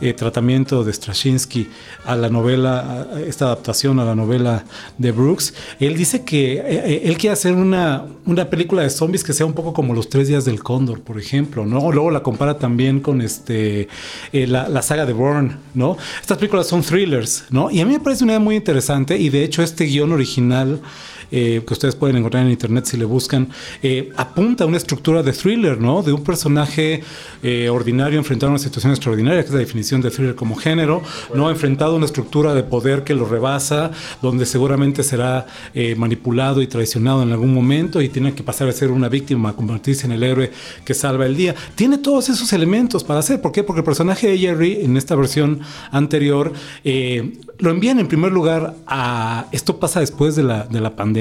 eh, tratamiento de Straczynski a la novela, esta adaptación a la novela de Brooks, él dice que eh, eh, él quiere hacer una, una película de zombies que sea un poco como Los Tres Días del Cóndor, por ejemplo, ¿no? Luego la compara también con este, eh, la, la saga de Bourne, ¿no? Estas películas son thrillers, ¿no? Y a mí me parece una idea muy interesante y de hecho este guion original eh, que ustedes pueden encontrar en internet si le buscan, eh, apunta a una estructura de thriller, ¿no? De un personaje eh, ordinario enfrentado a una situación extraordinaria, que es la definición de thriller como género, ¿no? Enfrentado a una estructura de poder que lo rebasa, donde seguramente será manipulado y traicionado en algún momento y tiene que pasar a ser una víctima, a convertirse en el héroe que salva el día. Tiene todos esos elementos para hacer. ¿Por qué? Porque el personaje de Jerry en esta versión anterior lo envían en primer lugar a... Esto pasa después de la, de la pandemia.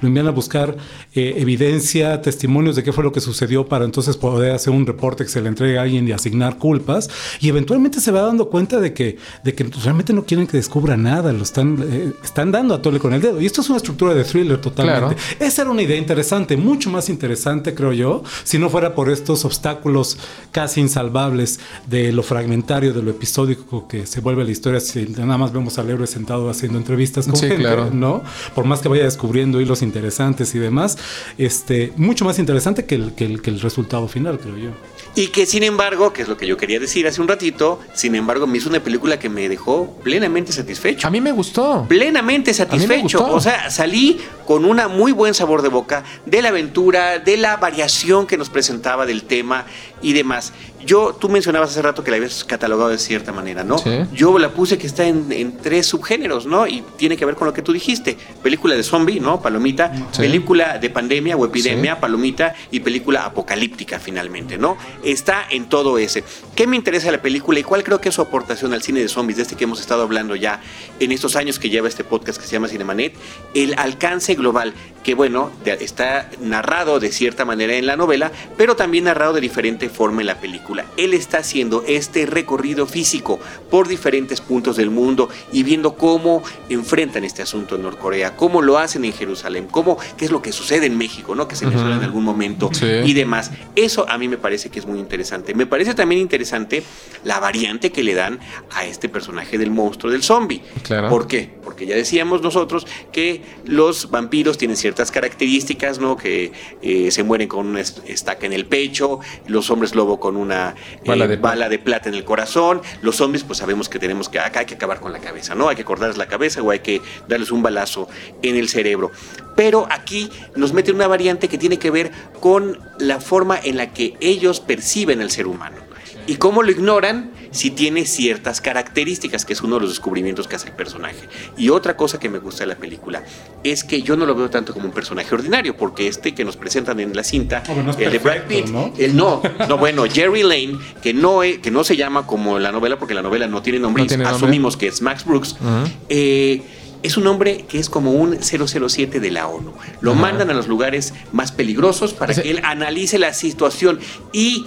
Lo envían a buscar eh, evidencia, testimonios de qué fue lo que sucedió para entonces poder hacer un reporte que se le entregue a alguien y asignar culpas. Y eventualmente se va dando cuenta de que, de que realmente no quieren que descubra nada. Lo están, eh, están dando a tole con el dedo. Y esto es una estructura de thriller totalmente. Claro. Esa era una idea interesante, mucho más interesante, creo yo, si no fuera por estos obstáculos casi insalvables de lo fragmentario, de lo episódico que se vuelve la historia si nada más vemos al héroe sentado haciendo entrevistas con Sí, gente, claro. ¿no? Por más que vaya descubriendo hilos interesantes y demás, este, mucho más interesante que el, que el, que el resultado final, creo yo. Y que sin embargo, que es lo que yo quería decir hace un ratito, sin embargo me hizo una película que me dejó plenamente satisfecho. A mí me gustó. plenamente me satisfecho. gustó. O sea, salí con un muy buen sabor de boca de la aventura, de la variación que nos presentaba del tema y demás. Yo, tú mencionabas hace rato que la habías catalogado de cierta manera, ¿no? Sí. Yo la puse que está en, en tres subgéneros, ¿no? Y tiene que ver con lo que tú dijiste. Película de zombie, ¿no? Palomita. Sí. Película de pandemia o epidemia, Sí. palomita. Y película apocalíptica, finalmente, ¿no? Está en todo ese. ¿Qué me interesa la película y cuál creo que es su aportación al cine de zombies, de este que hemos estado hablando ya en estos años que lleva este podcast que se llama Cinemanet? El alcance global, que bueno, está narrado de cierta manera en la novela, pero también narrado de diferente forma en la película. Él está haciendo este recorrido físico por diferentes puntos del mundo y viendo cómo enfrentan este asunto en Norcorea, cómo lo hacen en Jerusalén, cómo, qué es lo que sucede en México, ¿no? Que se menciona en algún momento Sí. y demás. Eso a mí me parece que es muy interesante. Me parece también interesante la variante que le dan a este personaje del monstruo del zombie. Claro. ¿Por qué? Porque ya decíamos nosotros que los vampiros tienen ciertas características, ¿no? Que eh, se mueren con una est- estaca en el pecho, los hombres lobo con una eh, Bala de bala de plata en el corazón, los zombies pues sabemos que tenemos que acá hay que acabar con la cabeza, ¿no? Hay que cortarles la cabeza o hay que darles un balazo en el cerebro. Pero aquí nos mete una variante que tiene que ver con la forma en la que ellos perciben al ser humano. ¿Y cómo lo ignoran? Si tiene ciertas características, que es uno de los descubrimientos que hace el personaje. Y otra cosa que me gusta de la película es que yo no lo veo tanto como un personaje ordinario, porque este que nos presentan en la cinta, el de Brad Pitt, ¿no? el no, no, bueno, Jerry Lane, que no, que no se llama como la novela, porque la novela no tiene nombre, No nombre. asumimos que es Max Brooks, eh, es un hombre que es como un 007 de la ONU. Lo mandan a los lugares más peligrosos para que él analice la situación y,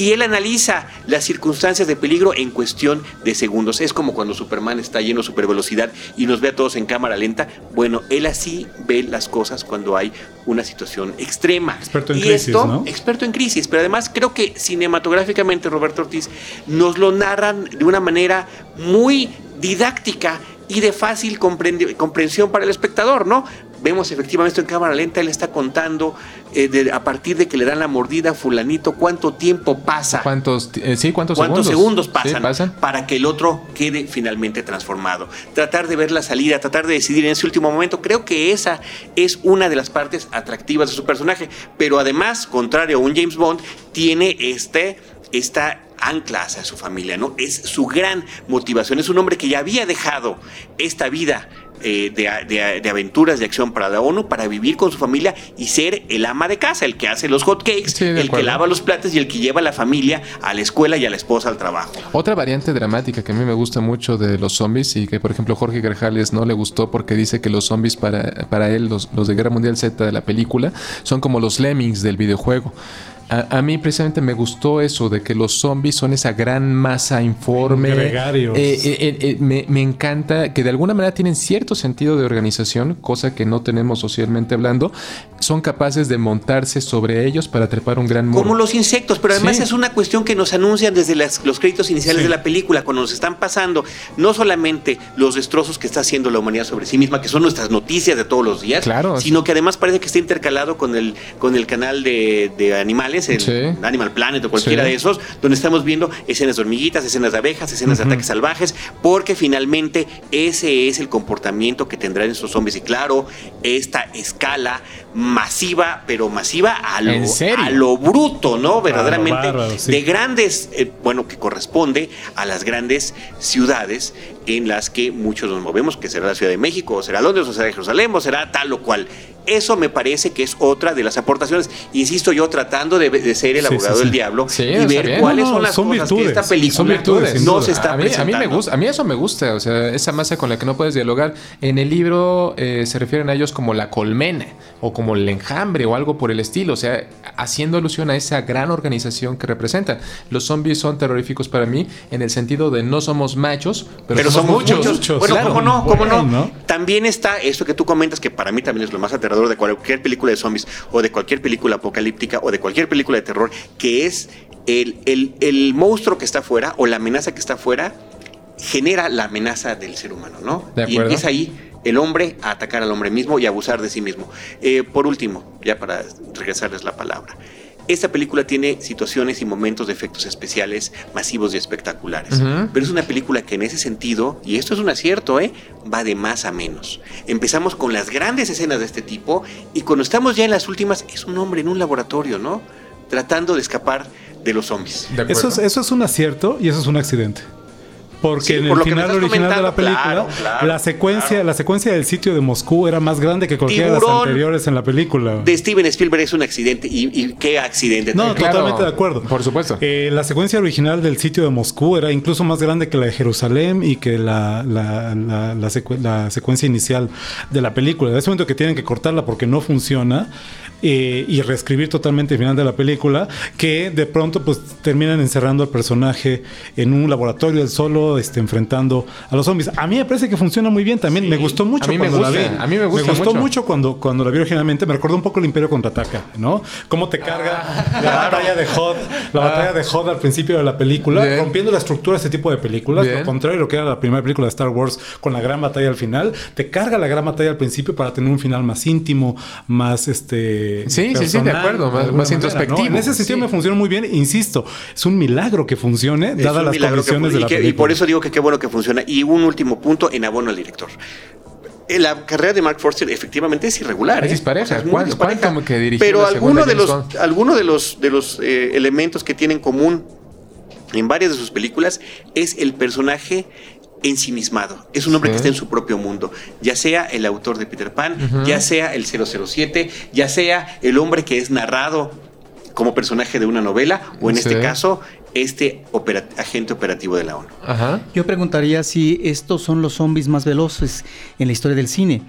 y él analiza las circunstancias de peligro en cuestión de segundos. Es como cuando Superman está lleno de supervelocidad y nos ve a todos en cámara lenta. Bueno, él así ve las cosas cuando hay una situación extrema. Experto en y crisis, esto, ¿no? experto en crisis, pero además creo que cinematográficamente Roberto Ortiz nos lo narran de una manera muy didáctica y de fácil comprensión para el espectador, ¿no? Vemos efectivamente esto en cámara lenta, él está contando eh, de- a partir de que le dan la mordida a fulanito cuánto tiempo pasa. ¿Cuántos, eh, sí, cuántos, ¿Cuántos segundos, pasan, pasan. para que el otro quede finalmente transformado? Tratar de ver la salida, tratar de decidir en ese último momento. Creo que esa es una de las partes atractivas de su personaje. Pero además, contrario a un James Bond, tiene este, esta ancla hacia su familia, ¿no? Es su gran motivación. Es un hombre que ya había dejado esta vida eh, de, de- de aventuras de acción para la ONU para vivir con su familia y ser el ama de casa, el que hace los hot cakes, Sí, el que lava los platos y el que lleva a la familia a la escuela y a la esposa al trabajo. Otra variante dramática que a mí me gusta mucho de los zombies y que por ejemplo Jorge Grajales no le gustó porque dice que los zombies para, para él, los, los de Guerra Mundial Z de la película, son como los lemmings del videojuego. A, a mí precisamente me gustó eso de que los zombies son esa gran masa informe. Gregarios. Eh, eh, eh, eh, me, me encanta que de alguna manera tienen cierto sentido de organización, cosa que no tenemos socialmente hablando. Son capaces de montarse sobre ellos para trepar un gran muro. Como los insectos, pero además Sí. es una cuestión que nos anuncian desde las- los créditos iniciales Sí. de la película, cuando nos están pasando no solamente los destrozos que está haciendo la humanidad sobre sí misma, que son nuestras noticias de todos los días, Claro. sino que además parece que está intercalado con el, con el canal de, de animales, el Sí. Animal Planet o cualquiera Sí. de esos, donde estamos viendo escenas de hormiguitas, escenas de abejas, escenas de ataques salvajes, porque finalmente ese es el comportamiento que tendrán estos zombies. Y claro, esta escala masiva, pero masiva a lo, a lo bruto, ¿no? Verdaderamente bárbaro, sí. de grandes, eh, bueno, que corresponde a las grandes ciudades en las que muchos nos movemos, que será la Ciudad de México, o será Londres, o será Jerusalén, o será tal o cual. Eso me parece que es otra de las aportaciones. Insisto yo, tratando de, de ser el abogado sí, del diablo y ver bien. cuáles No, no, son las son cosas que virtudes, esta película son virtudes, sin no se está a mí, a mí presentando. me gusta, a mí eso me gusta, o sea, esa masa con la que no puedes dialogar. En el libro eh, se refieren a ellos como la colmena o como el enjambre o algo por el estilo, o sea, haciendo alusión a esa gran organización que representan. Los zombies son terroríficos para mí en el sentido de no somos machos, pero, Pero somos muchos. muchos, Bueno, claro. ¿cómo no? ¿Cómo no? También está esto que tú comentas, que para mí también es lo más aterrador de cualquier película de zombies o de cualquier película apocalíptica o de cualquier película de terror, que es el, el- el monstruo que está afuera o la amenaza que está afuera genera la amenaza del ser humano, ¿no? De y acuerdo. empieza ahí el hombre a atacar al hombre mismo y a abusar de sí mismo. Eh, por último, ya para regresarles la palabra. Esta película tiene situaciones y momentos de efectos especiales masivos y espectaculares. Pero es una película que en ese sentido, y esto es un acierto, ¿eh? va de más a menos. Empezamos con las grandes escenas de este tipo y cuando estamos ya en las últimas es un hombre en un laboratorio, ¿no? Tratando de escapar de los zombies. ¿De acuerdo? Eso es, eso es un acierto y eso es un accidente. Porque Sí, en el final original de la película, claro, claro, la secuencia, claro. la secuencia del sitio de Moscú era más grande que cualquiera de las anteriores en la película. De Steven Spielberg es un accidente y, y qué accidente. No, Claro, totalmente de acuerdo. por supuesto. Eh, la secuencia original del sitio de Moscú era incluso más grande que la de Jerusalén y que la, la, la- la secue- la secuencia inicial de la película. En ese momento que tienen que cortarla porque no funciona eh, y reescribir totalmente el final de la película, que de pronto pues terminan encerrando al personaje en un laboratorio él solo, este, enfrentando a los zombies. A mí me parece que funciona muy bien también. Me gustó mucho A mí me cuando la gusta, vi. a mí me gusta gustó mucho. mucho cuando, cuando la vi originalmente. Me recordó un poco el Imperio contraataca, ¿no? Cómo te carga la batalla de Hod, la batalla de Hod al principio de la película, Ah. Bien. rompiendo la estructura de este tipo de películas. Bien. Lo contrario de lo que era la primera película de Star Wars con la gran batalla al final. Te carga la gran batalla al principio para tener un final más íntimo, más este. Sí, sí, sí, de acuerdo, más- más introspectivo. En ese sentido Sí. me funcionó muy bien. Insisto, es un milagro que funcione, dadas las que condiciones de y la que- película. Y por eso digo que qué bueno que funciona. Y un último punto en abono al director. Eh, La carrera de Mark Forster efectivamente es irregular. Es ¿eh? dispareja. es muy ¿Cuánto- dispareja. cuánto que dirigió Pero la alguno segunda de los, alguno de los, de los eh, elementos que tiene en común en varias de sus películas es el personaje ensimismado. Es un hombre Sí. que está en su propio mundo. Ya sea el autor de Peter Pan, ya sea el 007, ya sea el hombre que es narrado como personaje de una novela, o en Sí. este caso, este agente operativo de la ONU. Ajá. Yo preguntaría si estos son los zombies más veloces en la historia del cine.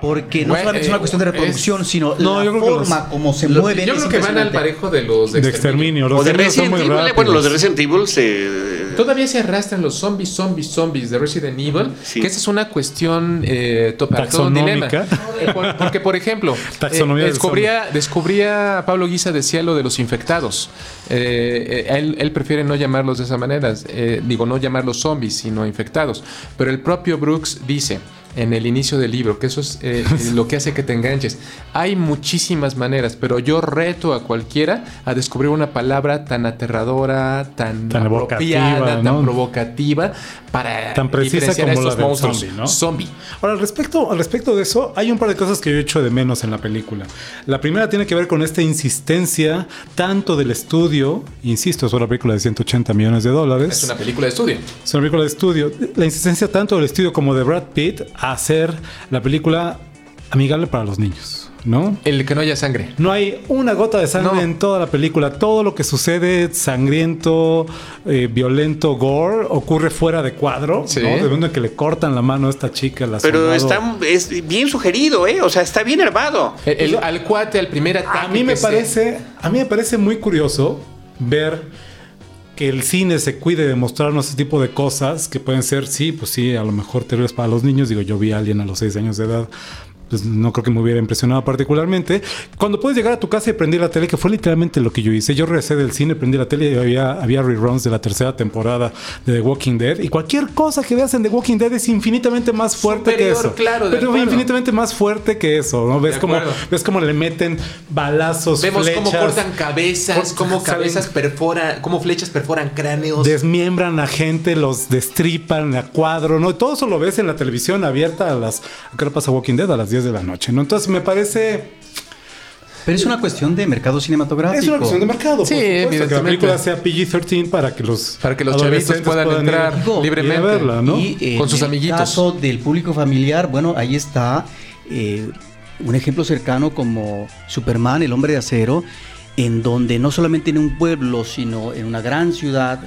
Porque no Bueno, solamente es una cuestión de eh, reproducción, es- sino No, la forma los- como se Lo- mueven. yo creo que van al parejo de los de, de exterminio. Los O de Resident Evil, eh, bueno, los de Resident Evil se... Todavía se arrastran los zombies, zombies, zombies de Resident Evil, Sí. que esa es una cuestión eh, to- para todo un dilema. Taxonómica. Eh, por- porque, por ejemplo, eh, descubría, descubría Pablo Guisa decía lo de los infectados. Eh, eh, él, él prefiere no llamarlos de esa manera, eh, digo, no llamarlos zombies, sino infectados. Pero el propio Brooks dice, en el inicio del libro, que eso es eh, eh, lo que hace que te enganches. Hay muchísimas maneras, pero yo reto a cualquiera a descubrir una palabra tan aterradora, tan, Tan apropiada, tan provocativa para Tan precisa como la estos del monstruos. zombie, ¿no? Zombie. Ahora, al respecto, al respecto de eso, hay un par de cosas que yo echo de menos en la película. La primera tiene que ver con esta insistencia tanto del estudio, insisto, es una película de 180 millones de dólares. Es una película de estudio. Es una película de estudio. La insistencia tanto del estudio como de Brad Pitt a hacer la película amigable para los niños, ¿no? El que no haya sangre. No hay una gota de sangre No. en toda la película. Todo lo que sucede sangriento, eh, violento, gore, ocurre fuera de cuadro. Sí. ¿no? De momento que le cortan la mano a esta chica. La Pero soldado. está es bien sugerido, ¿eh? O sea, está bien armado. El- el- al cuate, al primer ataque. A mí me parece, a mí me parece muy curioso ver que el cine se cuide de mostrarnos ese tipo de cosas que pueden ser, sí, pues sí, a lo mejor terribles para los niños. Digo, yo vi a alguien a los 6 años de edad. Pues no creo que me hubiera impresionado particularmente. Cuando puedes llegar a tu casa y prender la tele, que fue literalmente lo que yo hice. Yo regresé del cine, prendí la tele y había, había reruns de la tercera temporada de The Walking Dead. Y cualquier cosa que veas en The Walking Dead es infinitamente más fuerte que eso. claro, Pero acuerdo. infinitamente más fuerte que eso, ¿no? Ves como, ves como le meten balazos, Vemos cómo cortan cabezas, cómo cabezas perforan, cómo flechas perforan cráneos. desmiembran a gente, los destripan a cuadro, ¿no? Todo eso lo ves en la televisión abierta a las... ¿Qué hora pasa Walking Dead? A las 10 de la noche, ¿no? Entonces me parece... Pero es una cuestión de mercado cinematográfico. Es una cuestión de mercado. Sí, Que la película sea PG-13 para que los... Para que los chavitos puedan entrar libremente. ir a verla, ¿no? Y eh, Con sus en el amiguitos. caso del público familiar, bueno, ahí está eh, un ejemplo cercano como Superman, el hombre de acero, en donde no solamente en un pueblo, sino en una gran ciudad,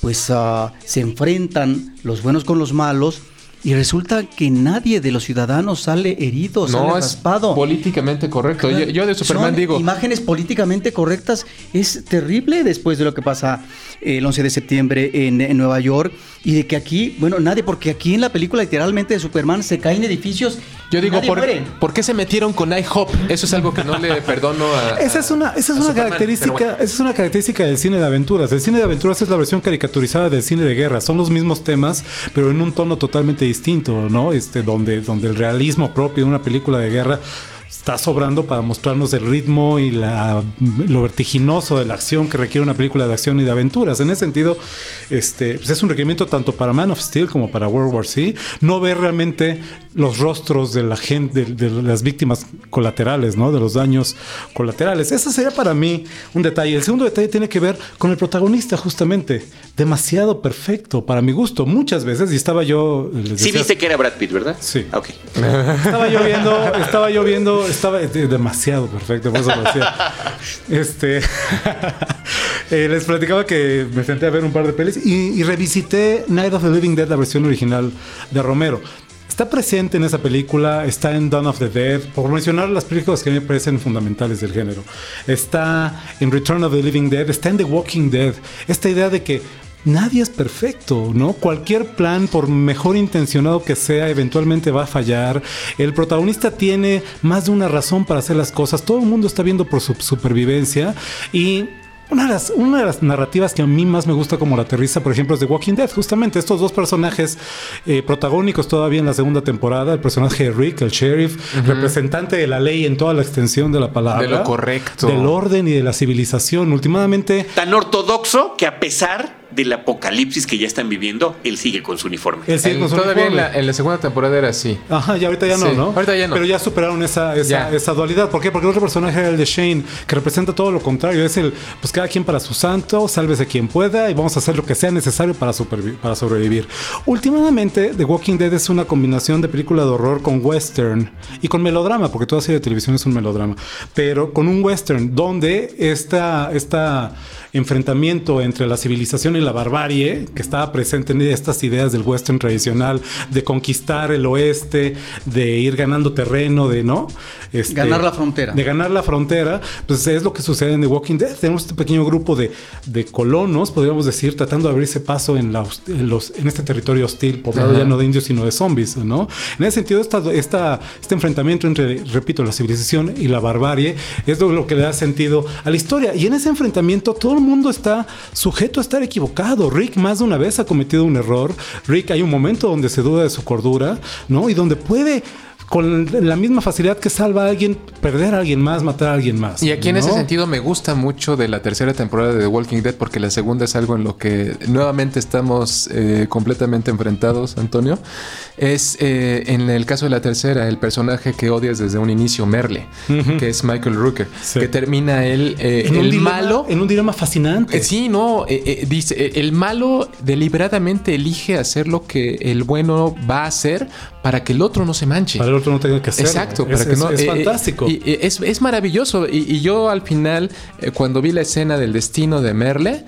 pues ah, se enfrentan los buenos con los malos. Y resulta que nadie de los ciudadanos sale herido, sale no es raspado. políticamente correcto. Yo, yo de Superman Son digo, Imágenes políticamente correctas. Es terrible después de lo que pasa el 11 de septiembre en, en Nueva York. Y de que aquí, bueno, nadie, porque aquí en la película literalmente de Superman se caen edificios. yo digo, nadie ¿por, muere. ¿por qué se metieron con IHOP? Eso es algo que no le perdono a. Esa es una, esa es una Superman, característica, bueno. esa es una característica del cine de aventuras. El cine de aventuras es la versión caricaturizada del cine de guerra. Son los mismos temas, pero en un tono totalmente distinto, ¿no? Este, donde, donde el realismo propio de una película de guerra está sobrando para mostrarnos el ritmo y la, lo vertiginoso de la acción que requiere una película de acción y de aventuras. En ese sentido, este, pues es un requerimiento tanto para Man of Steel como para World War C. No ver realmente los rostros de la gente, de, de las víctimas colaterales, ¿no? De los daños colaterales. Ese sería para mí un detalle. El segundo detalle tiene que ver con el protagonista, justamente. Demasiado perfecto para mi gusto. Muchas veces, y estaba yo. Sí viste que era Brad Pitt, ¿verdad? Sí. Ok. estaba yo viendo, estaba yo viendo, estaba de- demasiado perfecto, por eso lo decía. Este, eh, les platicaba que me senté a ver un par de pelis y, y revisité Night of the Living Dead, la versión original de Romero. Está presente en esa película, está en Dawn of the Dead, por mencionar las películas que me parecen fundamentales del género. Está en Return of the Living Dead, está en The Walking Dead. Esta idea de que nadie es perfecto, ¿no? Cualquier plan, por mejor intencionado que sea, eventualmente va a fallar. El protagonista tiene más de una razón para hacer las cosas. Todo el mundo está viendo por su supervivencia y una de, las, una de las narrativas que a mí más me gusta como la aterriza, por ejemplo, es The Walking Dead. Justamente estos dos personajes eh, protagónicos todavía en la segunda temporada. El personaje de Rick, el sheriff, representante de la ley en toda la extensión de la palabra. De lo correcto. Del orden y de la civilización. Últimamente... Tan ortodoxo que a pesar del apocalipsis que ya están viviendo, él sigue con su uniforme. él sigue con su todavía en uniforme. la, en la segunda temporada era así. Ajá, y ahorita ya no, Sí, ¿no? ahorita ya no. Pero ya superaron esa, esa, Ya. esa dualidad. ¿Por qué? Porque el otro personaje era el de Shane, que representa todo lo contrario. Es el, pues cada quien para su santo, sálvese quien pueda y vamos a hacer lo que sea necesario para, para sobrevivir. Últimamente, The Walking Dead es una combinación de película de horror con western y con melodrama, porque toda serie de televisión es un melodrama, pero con un western donde esta, esta enfrentamiento entre la civilización y la barbarie, que estaba presente en estas ideas del western tradicional, de conquistar el oeste, de ir ganando terreno, de no. Este, Ganar la frontera. De ganar la frontera, pues es lo que sucede en The Walking Dead. Tenemos este pequeño grupo de, de colonos, podríamos decir, tratando de abrirse paso en, la, en los, en este territorio hostil, poblado ya no de indios, sino de zombies, ¿no? En ese sentido, esta, esta, este enfrentamiento entre, repito, la civilización y la barbarie es lo, lo que le da sentido a la historia. Y en ese enfrentamiento todo el mundo está sujeto a estar equivocado Rick más de una vez ha cometido un error. Rick hay un momento donde se duda de su cordura, ¿no? Y donde puede con la misma facilidad que salva a alguien, perder a alguien más, matar a alguien más. Y aquí en ese sentido me gusta mucho de la tercera temporada de The Walking Dead porque la segunda es algo en lo que nuevamente estamos eh, completamente enfrentados, Antonio. Es eh, en el caso de la tercera, el personaje que odias desde un inicio, Merle, que es Michael Rooker, Sí. que termina él, eh, En un el dilema- malo. En un dilema fascinante. Eh, Sí, no, eh, eh, dice, el malo deliberadamente elige hacer lo que el bueno va a hacer para que el otro no se manche. Para el otro no tenga que hacerlo. Exacto, Es- para que es- no. es eh, eh, fantástico. y, es, es maravilloso. Y, y yo al final, eh, cuando vi la escena del destino de Merle,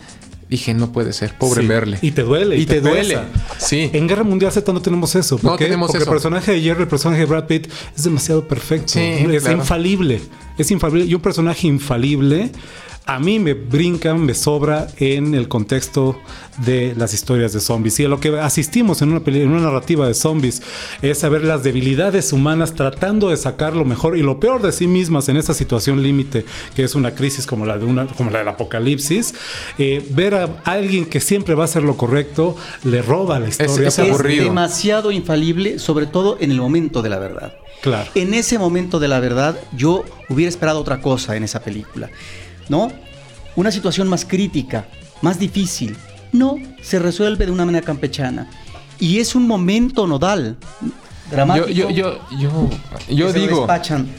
dije, no puede ser, pobre Sí. Merle. Y te duele. Y te duele. Sí. En Guerra Mundial Z no tenemos eso. No ¿Por qué? tenemos Porque eso. el personaje de Jerry, el personaje de Brad Pitt, es demasiado perfecto. Sí, es claro. infalible. Es infalible. Y un personaje infalible. A mí me brinca, me sobra en el contexto de las historias de zombies. Y a lo que asistimos en una, en una narrativa de zombies es saber las debilidades humanas tratando de sacar lo mejor y lo peor de sí mismas en esa situación límite, que es una crisis como la, de una, como la del apocalipsis. Eh, ver a alguien que siempre va a hacer lo correcto le roba la historia. es por- aburrido. Es demasiado infalible, sobre todo en el momento de la verdad. Claro. En ese momento de la verdad, yo hubiera esperado otra cosa en esa película. ¿No? Una situación más crítica, más difícil. No, se resuelve de una manera campechana. Y es un momento nodal, dramático. Yo, yo, yo, yo, yo digo,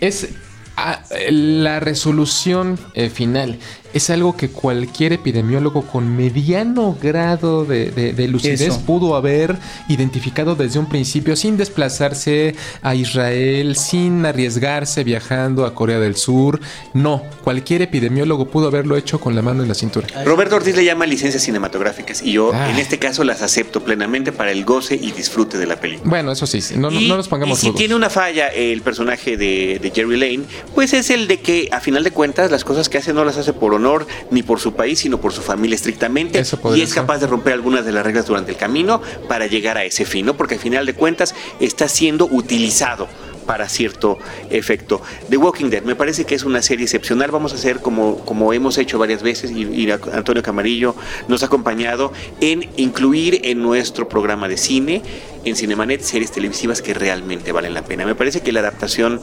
es ah, la resolución eh, final. Es algo que cualquier epidemiólogo con mediano grado de, de- de lucidez Eso. pudo haber identificado desde un principio sin desplazarse a Israel, sin arriesgarse viajando a Corea del Sur. No, cualquier epidemiólogo pudo haberlo hecho con la mano en la cintura. Roberto Ortiz le llama licencias cinematográficas y yo Ah. en este caso las acepto plenamente para el goce y disfrute de la película. Bueno, eso sí, no, no, Y- no nos pongamos y si rudos. tiene una falla el personaje de, de Jerry Lane, pues es el de que a final de cuentas las cosas que hace no las hace por honor ni por su país, sino por su familia estrictamente. Eso Y es ser. capaz de romper algunas de las reglas durante el camino para llegar a ese fin, ¿no? Porque al final de cuentas está siendo utilizado para cierto efecto. The Walking Dead me parece que es una serie excepcional. Vamos a hacer como, como hemos hecho varias veces y, y Antonio Camarillo nos ha acompañado en incluir en nuestro programa de cine, en Cinemanet, series televisivas que realmente valen la pena. Me parece que la adaptación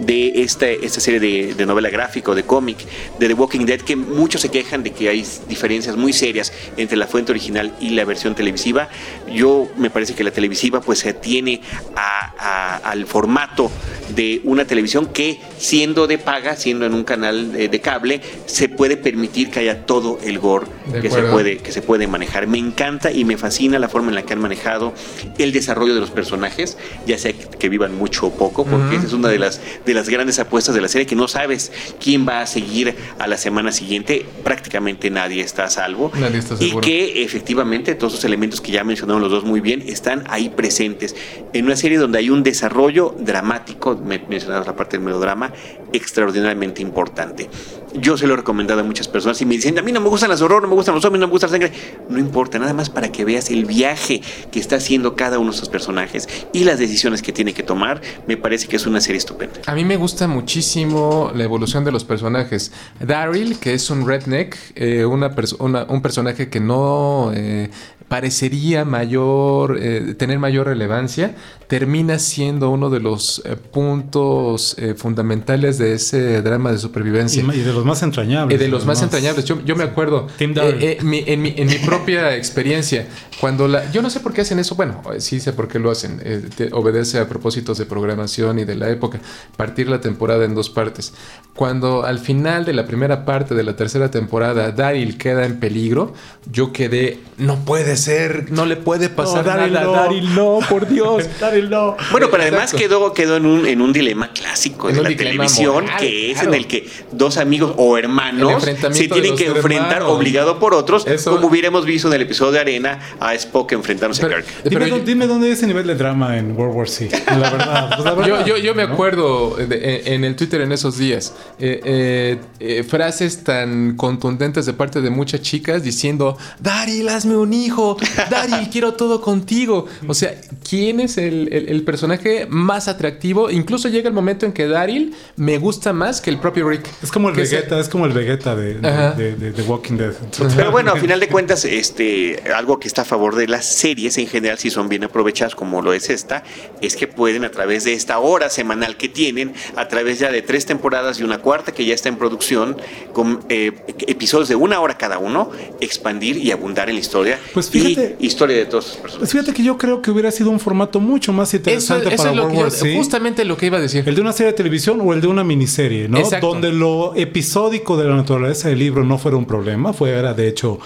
de esta, esta serie de, de novela gráfica o de cómic de The Walking Dead, que muchos se quejan de que hay diferencias muy serias entre la fuente original y la versión televisiva, yo me parece que la televisiva pues se atiene a- a- al formato de una televisión que siendo de paga, siendo en un canal de, de cable, se puede permitir que haya todo el gore que se, puede, que se puede manejar. Me encanta y me fascina la forma en la que han manejado el desarrollo de los personajes, ya sea que, vivan mucho o poco, porque esa es una de las, de las grandes apuestas de la serie, que no sabes quién va a seguir a la semana siguiente, prácticamente nadie está a salvo. Nadie está y que efectivamente todos esos elementos que ya mencionaron los dos muy bien están ahí presentes en una serie donde hay un desarrollo dramático, me mencionabas la parte del melodrama, extraordinariamente importante. Yo se lo he recomendado a muchas personas y me dicen, a mí no me gustan las horror, no me gustan los zombies, no me gusta la sangre. No importa, nada más para que veas el viaje que está haciendo cada uno de esos personajes y las decisiones que tiene que tomar, me parece que es una serie estupenda. A mí me gusta muchísimo la evolución de los personajes. Daryl, que es un redneck, eh, una perso- una- un personaje que no eh, parecería mayor, eh, tener mayor relevancia, termina siendo uno de los eh, puntos eh, fundamentales de ese drama de supervivencia. y de los más entrañables. Eh, de los más entrañables. Yo, yo me acuerdo, Tim eh, mi- en, mi, en mi propia experiencia, cuando la... Yo no sé por qué hacen eso, bueno, sí sé por qué lo hacen, te- obedece a propósitos de programación y de la época, partir la temporada en dos partes. Cuando al final de la primera parte de la tercera temporada Daryl queda en peligro, yo quedé, no puede ser, no le puede pasar Daryl, nada, no. a Daryl, no, por Dios. Daryl, no. Bueno, pero además Exacto. quedó, quedó en, un, en un dilema clásico En de la televisión, moral, que es claro. en el que dos amigos o hermanos se tienen que enfrentar hermanos. obligado por otros, Eso- como hubiéramos visto en el episodio de Arena a Spock enfrentándose Pero- a Kirk. Dime, pero yo- dime dónde hay ese nivel de drama en World War C. La verdad. pues, la Yo, verdad, yo, yo me ¿no? acuerdo de- en, en el Twitter en esos días, eh, eh, eh, frases tan contundentes de parte de muchas chicas diciendo, Daryl, hazme un hijo, Daryl, quiero todo contigo. O sea, ¿quién es el, el- el personaje más atractivo. Incluso llega el momento en que Daryl me gusta más que el propio Rick. Es como el Vegeta, es como el Vegeta de, de, Ajá. de- de- de Walking Dead. Pero bueno, a final de cuentas, este, algo que está a favor de las series en general, si son bien aprovechadas como lo es esta, es que pueden a través de esta hora semanal que tienen, a través ya de tres temporadas y una cuarta que ya está en producción, con eh, episodios de una hora cada uno, expandir y abundar en la historia Pues fíjate- y historia de todos los personajes. Pues fíjate que yo creo que hubiera sido un formato mucho más Eso, interesante eso para es lo World que yo- justamente lo que iba a decir. El de una serie de televisión o el de una miniserie, ¿no? Exacto. Donde lo episódico de la naturaleza del libro no fuera un problema, fue era de hecho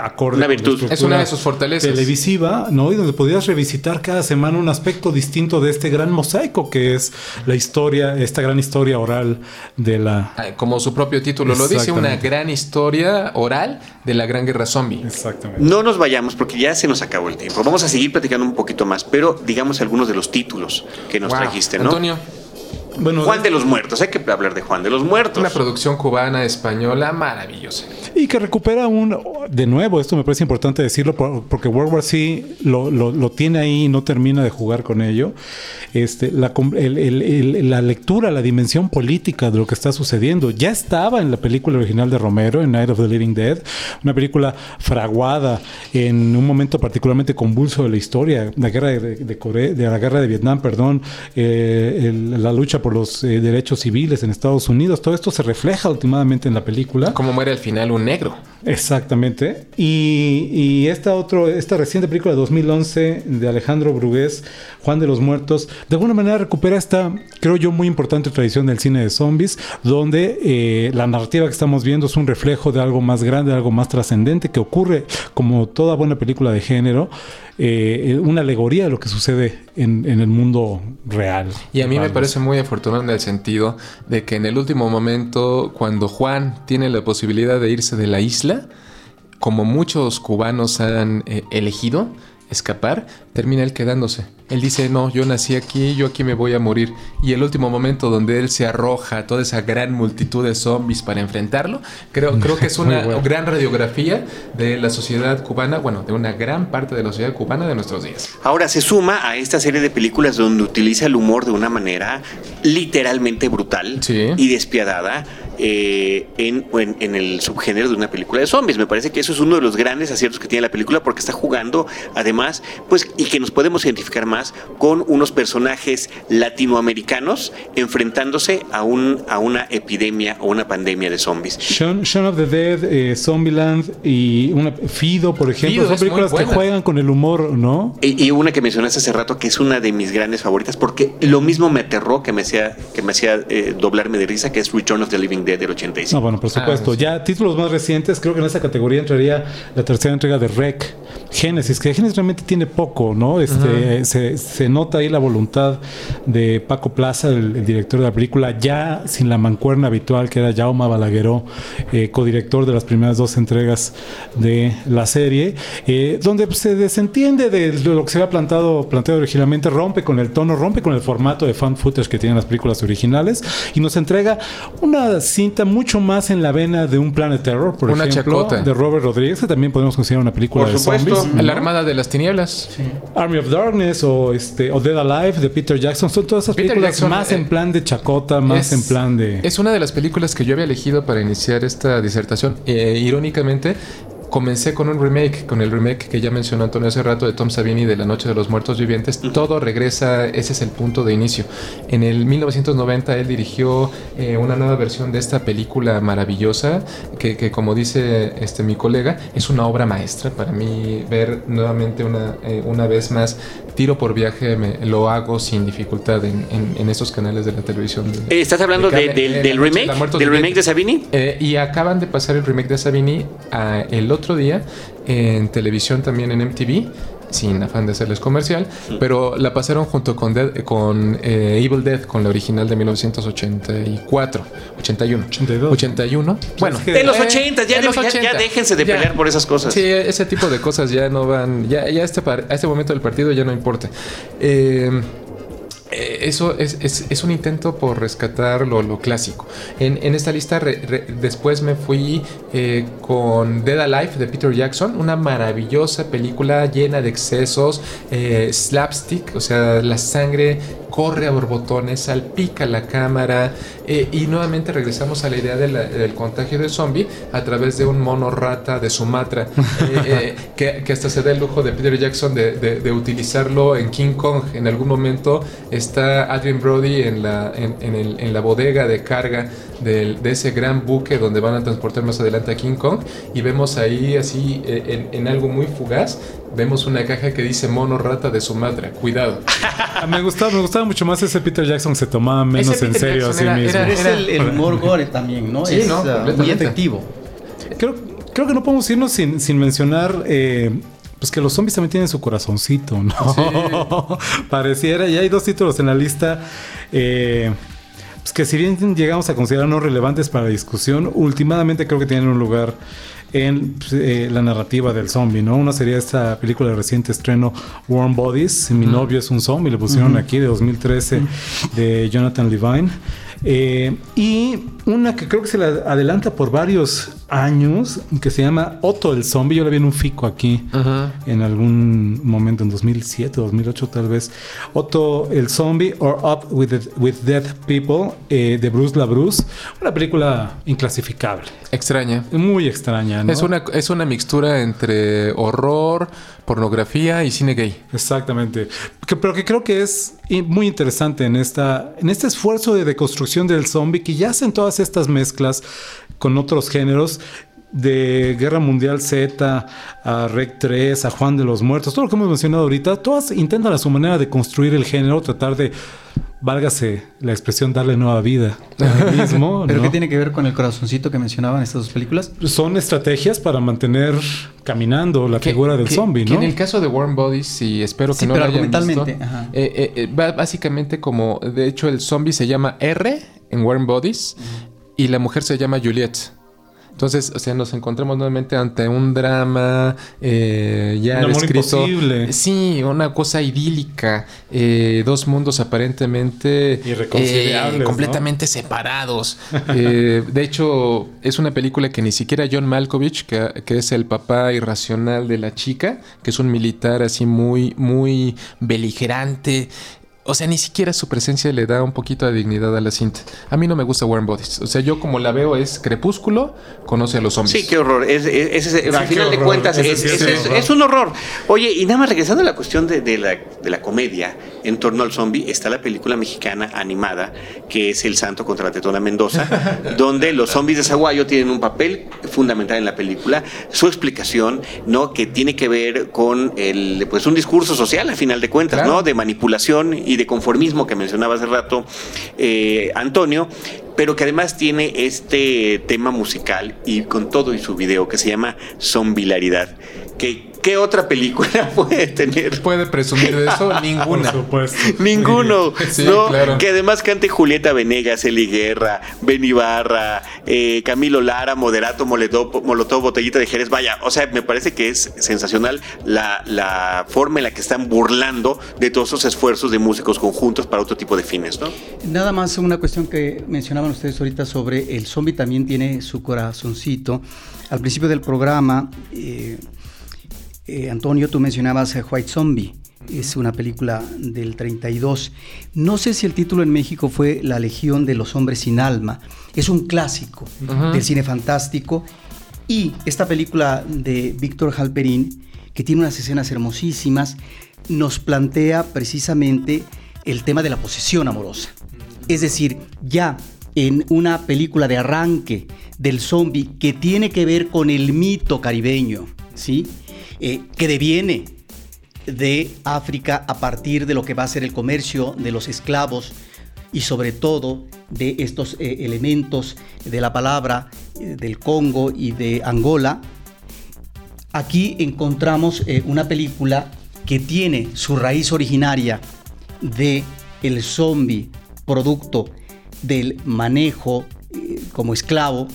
acorde Una con la virtud. Es una de sus fortalezas. Televisiva, ¿no? Y donde podías revisitar cada semana un aspecto distinto de este gran mosaico que es la historia, esta gran historia oral de la. Ah, Como su propio título lo dice, una gran historia oral de la gran guerra zombie. Exactamente. No nos vayamos porque ya se nos acabó el tiempo. Vamos a seguir platicando un poquito más, pero digamos algunos de los títulos que nos Wow. trajiste, ¿no? Antonio, Bueno, Juan de los Muertos, hay que hablar de Juan de los Muertos. una producción cubana, española, maravillosa. Y que recupera un. De nuevo, esto me parece importante decirlo por- porque World War C lo, lo- lo tiene ahí y no termina de jugar con ello. Este, la, com- el- el- el- la lectura, la dimensión política de lo que está sucediendo ya estaba en la película original de Romero, en Night of the Living Dead, una película fraguada en un momento particularmente convulso de la historia, la guerra de, de Corea, de la guerra de Vietnam, perdón, eh, el- la lucha por los eh, derechos civiles en Estados Unidos. Todo esto se refleja últimamente en la película. Como muere al final un negro. Exactamente. Y, y esta, otro, esta reciente película de 2011 de Alejandro Brugués, Juan de los Muertos, de alguna manera recupera esta, creo yo, muy importante tradición del cine de zombies, donde eh, la narrativa que estamos viendo es un reflejo de algo más grande, de algo más trascendente, que ocurre como toda buena película de género, eh, una alegoría de lo que sucede en, en el mundo real. Y a mí me parece muy afortunado en el sentido de que en el último momento, cuando Juan tiene la posibilidad de irse de la isla, como muchos cubanos han eh, elegido escapar, termina él quedándose. Él dice, no, yo nací aquí, yo aquí me voy a morir. Y el último momento donde él se arroja a toda esa gran multitud de zombies para enfrentarlo, creo, creo que es una bueno. gran radiografía de la sociedad cubana, bueno, de una gran parte de la sociedad cubana de nuestros días. Ahora se suma a esta serie de películas donde utiliza el humor de una manera literalmente brutal Sí. y despiadada eh, en, en- en el subgénero de una película de zombies. Me parece que eso es uno de los grandes aciertos que tiene la película porque está jugando además, pues, y que nos podemos identificar más con unos personajes latinoamericanos enfrentándose a, un, a una epidemia o una pandemia de zombies. Shaun, Shaun of the Dead, eh, Zombieland y una, Fido, por ejemplo, Fido son películas que juegan con el humor, ¿no? Y, y una que mencionaste hace rato que es una de mis grandes favoritas porque lo mismo me aterró que me hacía, que me hacía eh, doblarme de risa que es Return of the Living Dead del 85. No, bueno, por supuesto. Ah, sí. Ya títulos más recientes, creo que en esa categoría entraría la tercera entrega de Rec, Génesis, que Génesis realmente tiene poco, ¿no? Este, se, se nota ahí la voluntad de Paco Plaza, el, el director de la película, ya sin la mancuerna habitual que era Jaume Balagueró, eh, codirector de las primeras dos entregas de la serie, eh, donde pues, se desentiende de lo que se había plantado, planteado originalmente, rompe con el tono, rompe con el formato de fan footage que tienen las películas originales y nos entrega una cinta mucho más en la vena de un Planet Terror, por Una ejemplo, chacota. de Robert Rodríguez, que también podemos considerar una película Por de supuesto. zombies. ¿no? La Armada de las Tinieblas. Army of Darkness o este o Dead Alive de Peter Jackson son todas esas Peter películas Jackson, más eh, en plan de chacota, más Es- en plan de Es una de las películas que yo había elegido para iniciar esta disertación. Eh, irónicamente, comencé con un remake, con el remake que ya mencionó Antonio hace rato de Tom Savini de La Noche de los Muertos Vivientes. Todo regresa, ese es el punto de inicio. En el 1990 él dirigió eh, una nueva versión de esta película maravillosa que, que, como dice este mi colega, es una obra maestra para mí ver nuevamente una, eh, una vez más tiro por viaje me, lo hago sin dificultad en, en, en estos canales de la televisión. de- Eh, ¿Estás hablando de de- del, eh, del remake? ¿Del remake de. Savini? Eh, y acaban de pasar el remake de Savini ah, el otro día en televisión también en MTV, sin afán de hacerles comercial, pero la pasaron junto con, Dead- con eh, Evil Dead, con la original de 1984, 81. 82. 81. Bueno, De los eh, 80, ya, de los de- ya- 80. ya déjense de Ya. pelear por esas cosas. Sí, ese tipo de cosas ya no van. Ya, ya este par- a este momento del partido ya no importa. Eh, eso es, es, un intento por rescatar lo, lo clásico. En, en, esta lista después me fui eh, con Dead Alive de Peter Jackson, una maravillosa película llena de excesos, eh, slapstick, o sea, la sangre corre a borbotones, salpica la cámara eh, y nuevamente regresamos a la idea de la, del contagio de zombie a través de un mono rata de Sumatra, que, que, hasta se da el lujo de Peter Jackson de, de, de utilizarlo en King Kong. En algún momento está Adrian Brody en la, en, en, el, en la bodega de carga de ese gran buque donde van a transportar más adelante a King Kong y vemos ahí así en, en algo muy fugaz, vemos una caja que dice mono rata de Sumatra, cuidado. me, gustaba, me gustaba mucho más ese Peter Jackson, se tomaba menos en serio a sí era, mismo. Era, es el, el humor gore también, ¿no? Sí, es no, uh, muy efectivo. Creo, creo que no podemos irnos sin, sin mencionar... Eh, pues que los zombies también tienen su corazoncito, ¿no? Sí. Pareciera, y hay dos títulos en la lista. Eh, pues que si bien llegamos a considerar no relevantes para la discusión, últimamente creo que tienen un lugar en pues, eh, la narrativa del zombie, ¿no? Una sería esta película de reciente estreno Warm Bodies, Mi mm. novio es un zombie, le pusieron mm -hmm. aquí de 2013 mm de Jonathan Levine. Eh, y una que creo que se la adelanta por varios años, que se llama Otto el Zombie. Yo la vi en un fico aquí en algún momento, en 2007, 2008 tal vez. Otto el Zombie or Up with, the, with Dead People eh, de Bruce LaBruce. Una película inclasificable. Extraña. Muy extraña, ¿no? Es una, es una mixtura entre horror, pornografía y cine gay. Exactamente. Que, pero que creo que es muy interesante en, esta, en este esfuerzo de deconstrucción del zombie que ya hacen todas estas mezclas con otros géneros de Guerra Mundial Z, a Rec 3, a Juan de los Muertos, todo lo que hemos mencionado ahorita, todas intentan a su manera de construir el género, tratar de, válgase la expresión, darle nueva vida al mismo. ¿Pero ¿no? qué tiene que ver con el corazoncito que mencionaban estas dos películas? Son estrategias para mantener caminando la que, figura del que, zombie, que ¿no? en el caso de Warm Bodies, y espero que sí, no pero lo hayan visto, eh, eh, eh, va básicamente como, de hecho, el zombie se llama R en Warm Bodies uh -huh. y la mujer se llama Juliet. Entonces, o sea, nos encontramos nuevamente ante un drama eh, ya un amor escrito. Imposible. Sí, una cosa idílica. Eh, dos mundos aparentemente irreconciliables, eh, completamente ¿no? separados. Eh, de hecho, es una película que ni siquiera John Malkovich, que, que, es el papá irracional de la chica, que es un militar así muy, muy beligerante, o sea, ni siquiera su presencia le da un poquito de dignidad a la cinta. A mí no me gusta Warm Bodies. O sea, yo como la veo es Crepúsculo, conoce a los zombies. Sí, qué horror. Es, es, es, sí, al final horror. de cuentas es, es, un horror. Oye, y nada más regresando a la cuestión de, de, la, de la comedia en torno al zombie, está la película mexicana animada que es El Santo contra la Tetona Mendoza, donde los zombies de Zaguayo tienen un papel fundamental en la película. Su explicación, ¿no? Que tiene que ver con el, pues, un discurso social, al final de cuentas, claro. ¿no? De manipulación y de conformismo que mencionaba hace rato eh, Antonio, pero que además tiene este tema musical y con todo y su video que se llama Zombilaridad, que ¿Qué otra película puede tener? ¿Puede presumir de eso? Ninguna. Por supuesto. Ninguno. Sí, ¿no? Claro. Que además cante Julieta Venegas, Eli Guerra, Benny Barra, eh, Camilo Lara, Moderato, Molotov, Molotov, Botellita de Jerez. Vaya, o sea, me parece que es sensacional la, la forma en la que están burlando de todos esos esfuerzos de músicos conjuntos para otro tipo de fines, ¿no? Nada más una cuestión que mencionaban ustedes ahorita sobre el zombie también tiene su corazoncito. Al principio del programa... Eh, eh, Antonio, tú mencionabas White Zombie, es una película del 32. No sé si el título en México fue La Legión de los Hombres sin Alma. Es un clásico uh -huh. del cine fantástico. Y esta película de Víctor Halperín, que tiene unas escenas hermosísimas, nos plantea precisamente el tema de la posesión amorosa. Es decir, ya en una película de arranque del zombie que tiene que ver con el mito caribeño, ¿sí? Eh, que deviene de África a partir de lo que va a ser el comercio de los esclavos y sobre todo de estos eh, elementos de la palabra eh, del Congo y de Angola. Aquí encontramos una película que tiene su raíz originaria de el zombie producto del manejo como esclavo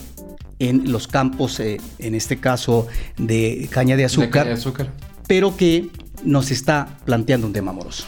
en los campos, eh, en este caso de caña de azúcar, de caña de azúcar. pero que nos está planteando un tema amoroso.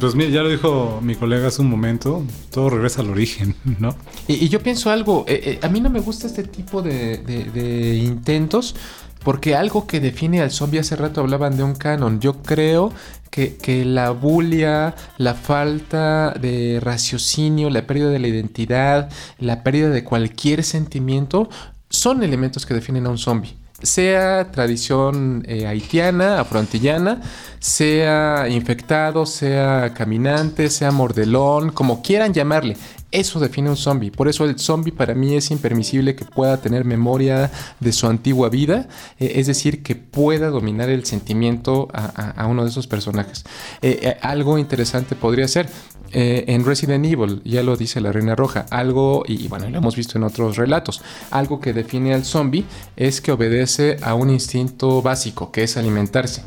Pues mira, ya lo dijo mi colega hace un momento, todo regresa al origen, ¿no? Y, y yo pienso algo, eh, eh, a mí no me gusta este tipo de, de- de intentos porque algo que define al zombie hace rato hablaban de un canon. Yo creo que, la bulia, la falta de raciocinio, la pérdida de la identidad, la pérdida de cualquier sentimiento son elementos que definen a un zombie. Sea tradición eh, haitiana, afroantillana, sea infectado, sea caminante, sea mordelón, como quieran llamarle. Eso define un zombie. Por eso el zombie para mí es impermisible que pueda tener memoria de su antigua vida. eh, es decir, que pueda dominar el sentimiento a, uno de esos personajes. Eh, eh, algo interesante podría ser. en Resident Evil, ya lo dice la Reina Roja, algo, y bueno, lo hemos visto en otros relatos, algo que define al zombie es que obedece a un instinto básico, que es alimentarse.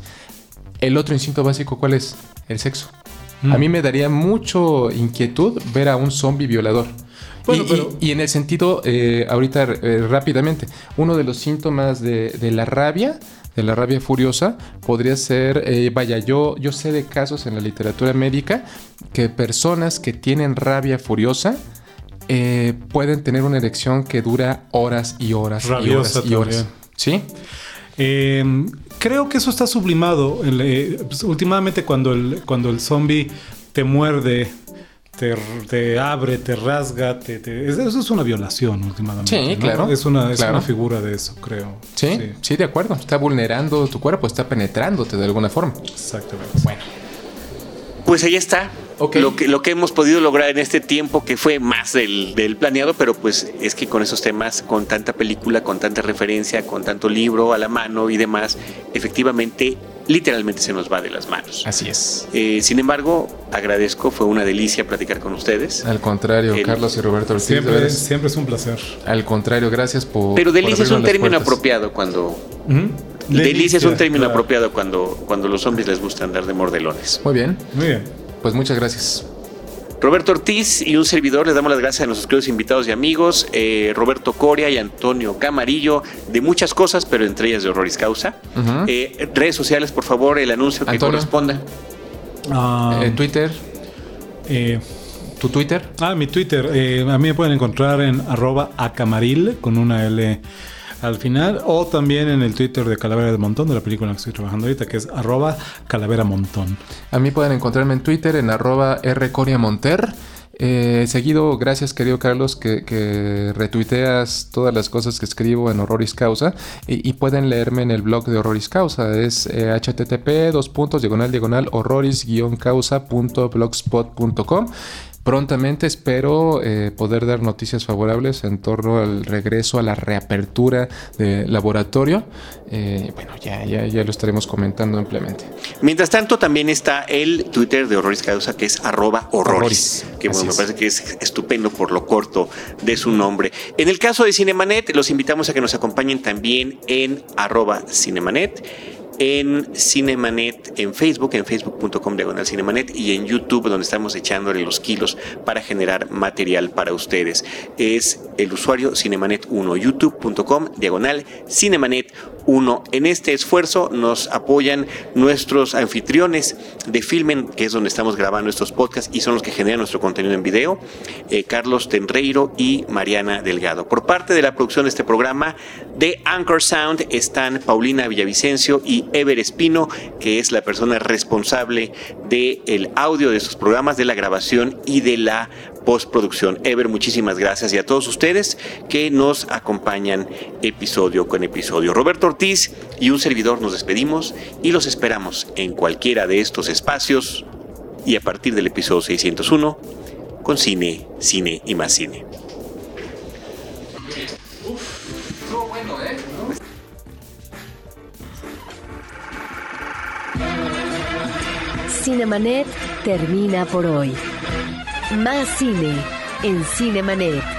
El otro instinto básico, ¿cuál es? El sexo. A mí me daría mucho inquietud ver a un zombie violador. Bueno, y, pero- y- y en el sentido, eh, ahorita eh, rápidamente, uno de los síntomas de, de la rabia, de la rabia furiosa, podría ser, eh, vaya, yo, yo sé de casos en la literatura médica que personas que tienen rabia furiosa eh, pueden tener una erección que dura horas y horas y horas y horas. también. ¿Sí? Eh, creo que eso está sublimado. Eh, pues, últimamente cuando el, cuando el zombie te muerde, te, te abre, te rasga, te, te- es- eso es una violación últimamente. Sí, ¿no? claro, Es una, es claro. una figura de eso, creo. sí, sí, de acuerdo. Está vulnerando tu cuerpo, está penetrándote de alguna forma. exactamente. Bueno. Pues ahí está. Lo, que, lo que hemos podido lograr en este tiempo que fue más del, del planeado, pero pues es que con esos temas, con tanta película, con tanta referencia, con tanto libro a la mano y demás, efectivamente, literalmente se nos va de las manos. Así es. Eh, sin embargo, agradezco, fue una delicia platicar con ustedes. Al contrario, El- Carlos y Roberto Ortiz, Siempre, siempre es un placer. al contrario, gracias por. Pero por delicia es un término puertas. apropiado cuando... Ujú. Delicia, es un término claro. apropiado cuando, cuando los zombies les gusta andar de mordelones. Muy bien, Muy bien. Pues muchas gracias. Roberto Ortiz y un servidor les damos las gracias a nuestros queridos invitados y amigos, eh, Roberto Coria y Antonio Camarillo, de muchas cosas, pero entre ellas de Horroris Causa. Eh, redes sociales, por favor, el anuncio que corresponda. Ah, En Twitter, eh, tu Twitter. Ah, mi Twitter. eh, a mí me pueden encontrar en arroba acamaril con una L al final. O también en el Twitter de Calavera de Montón, de la película en la que estoy trabajando ahorita, que es arroba calavera montón. A mí pueden encontrarme en Twitter en arroba rcoriamonter. Eh, seguido, gracias querido Carlos que, retuiteas todas las cosas que escribo en Horroris Causa y, y pueden leerme en el blog de Horroris Causa. Es eh, http dos puntos diagonal diagonal horroris-causa.blogspot.com. Prontamente espero eh, poder dar noticias favorables en torno al regreso a la reapertura del laboratorio. Eh, bueno, ya, ya, ya lo estaremos comentando ampliamente. Mientras tanto, también está el Twitter de Horroris Causa, que es arroba. Que bueno, me parece que es estupendo por lo corto de su nombre. En el caso de Cinemanet, los invitamos a que nos acompañen también en arroba Cinemanet. En Cinemanet, en Facebook, en facebook.com diagonal Cinemanet y en YouTube, donde estamos echándole los kilos para generar material para ustedes. Es el usuario Cinemanet1, youtube.com diagonal Cinemanet 1. En este esfuerzo nos apoyan nuestros anfitriones de Filmen, que es donde estamos grabando estos podcasts y son los que generan nuestro contenido en video, eh, Carlos Tenreiro y Mariana Delgado. Por parte de la producción de este programa de Anchor Sound están Paulina Villavicencio y Ever Espino, que es la persona responsable del audio de estos programas, de la grabación y de la postproducción. Ever, muchísimas gracias y a todos ustedes que nos acompañan episodio con episodio. Roberto Ortiz y un servidor nos despedimos y los esperamos en cualquiera de estos espacios y a partir del episodio 601 con cine, cine y más cine. Cinemanet termina por hoy. Más cine en Cinemanet.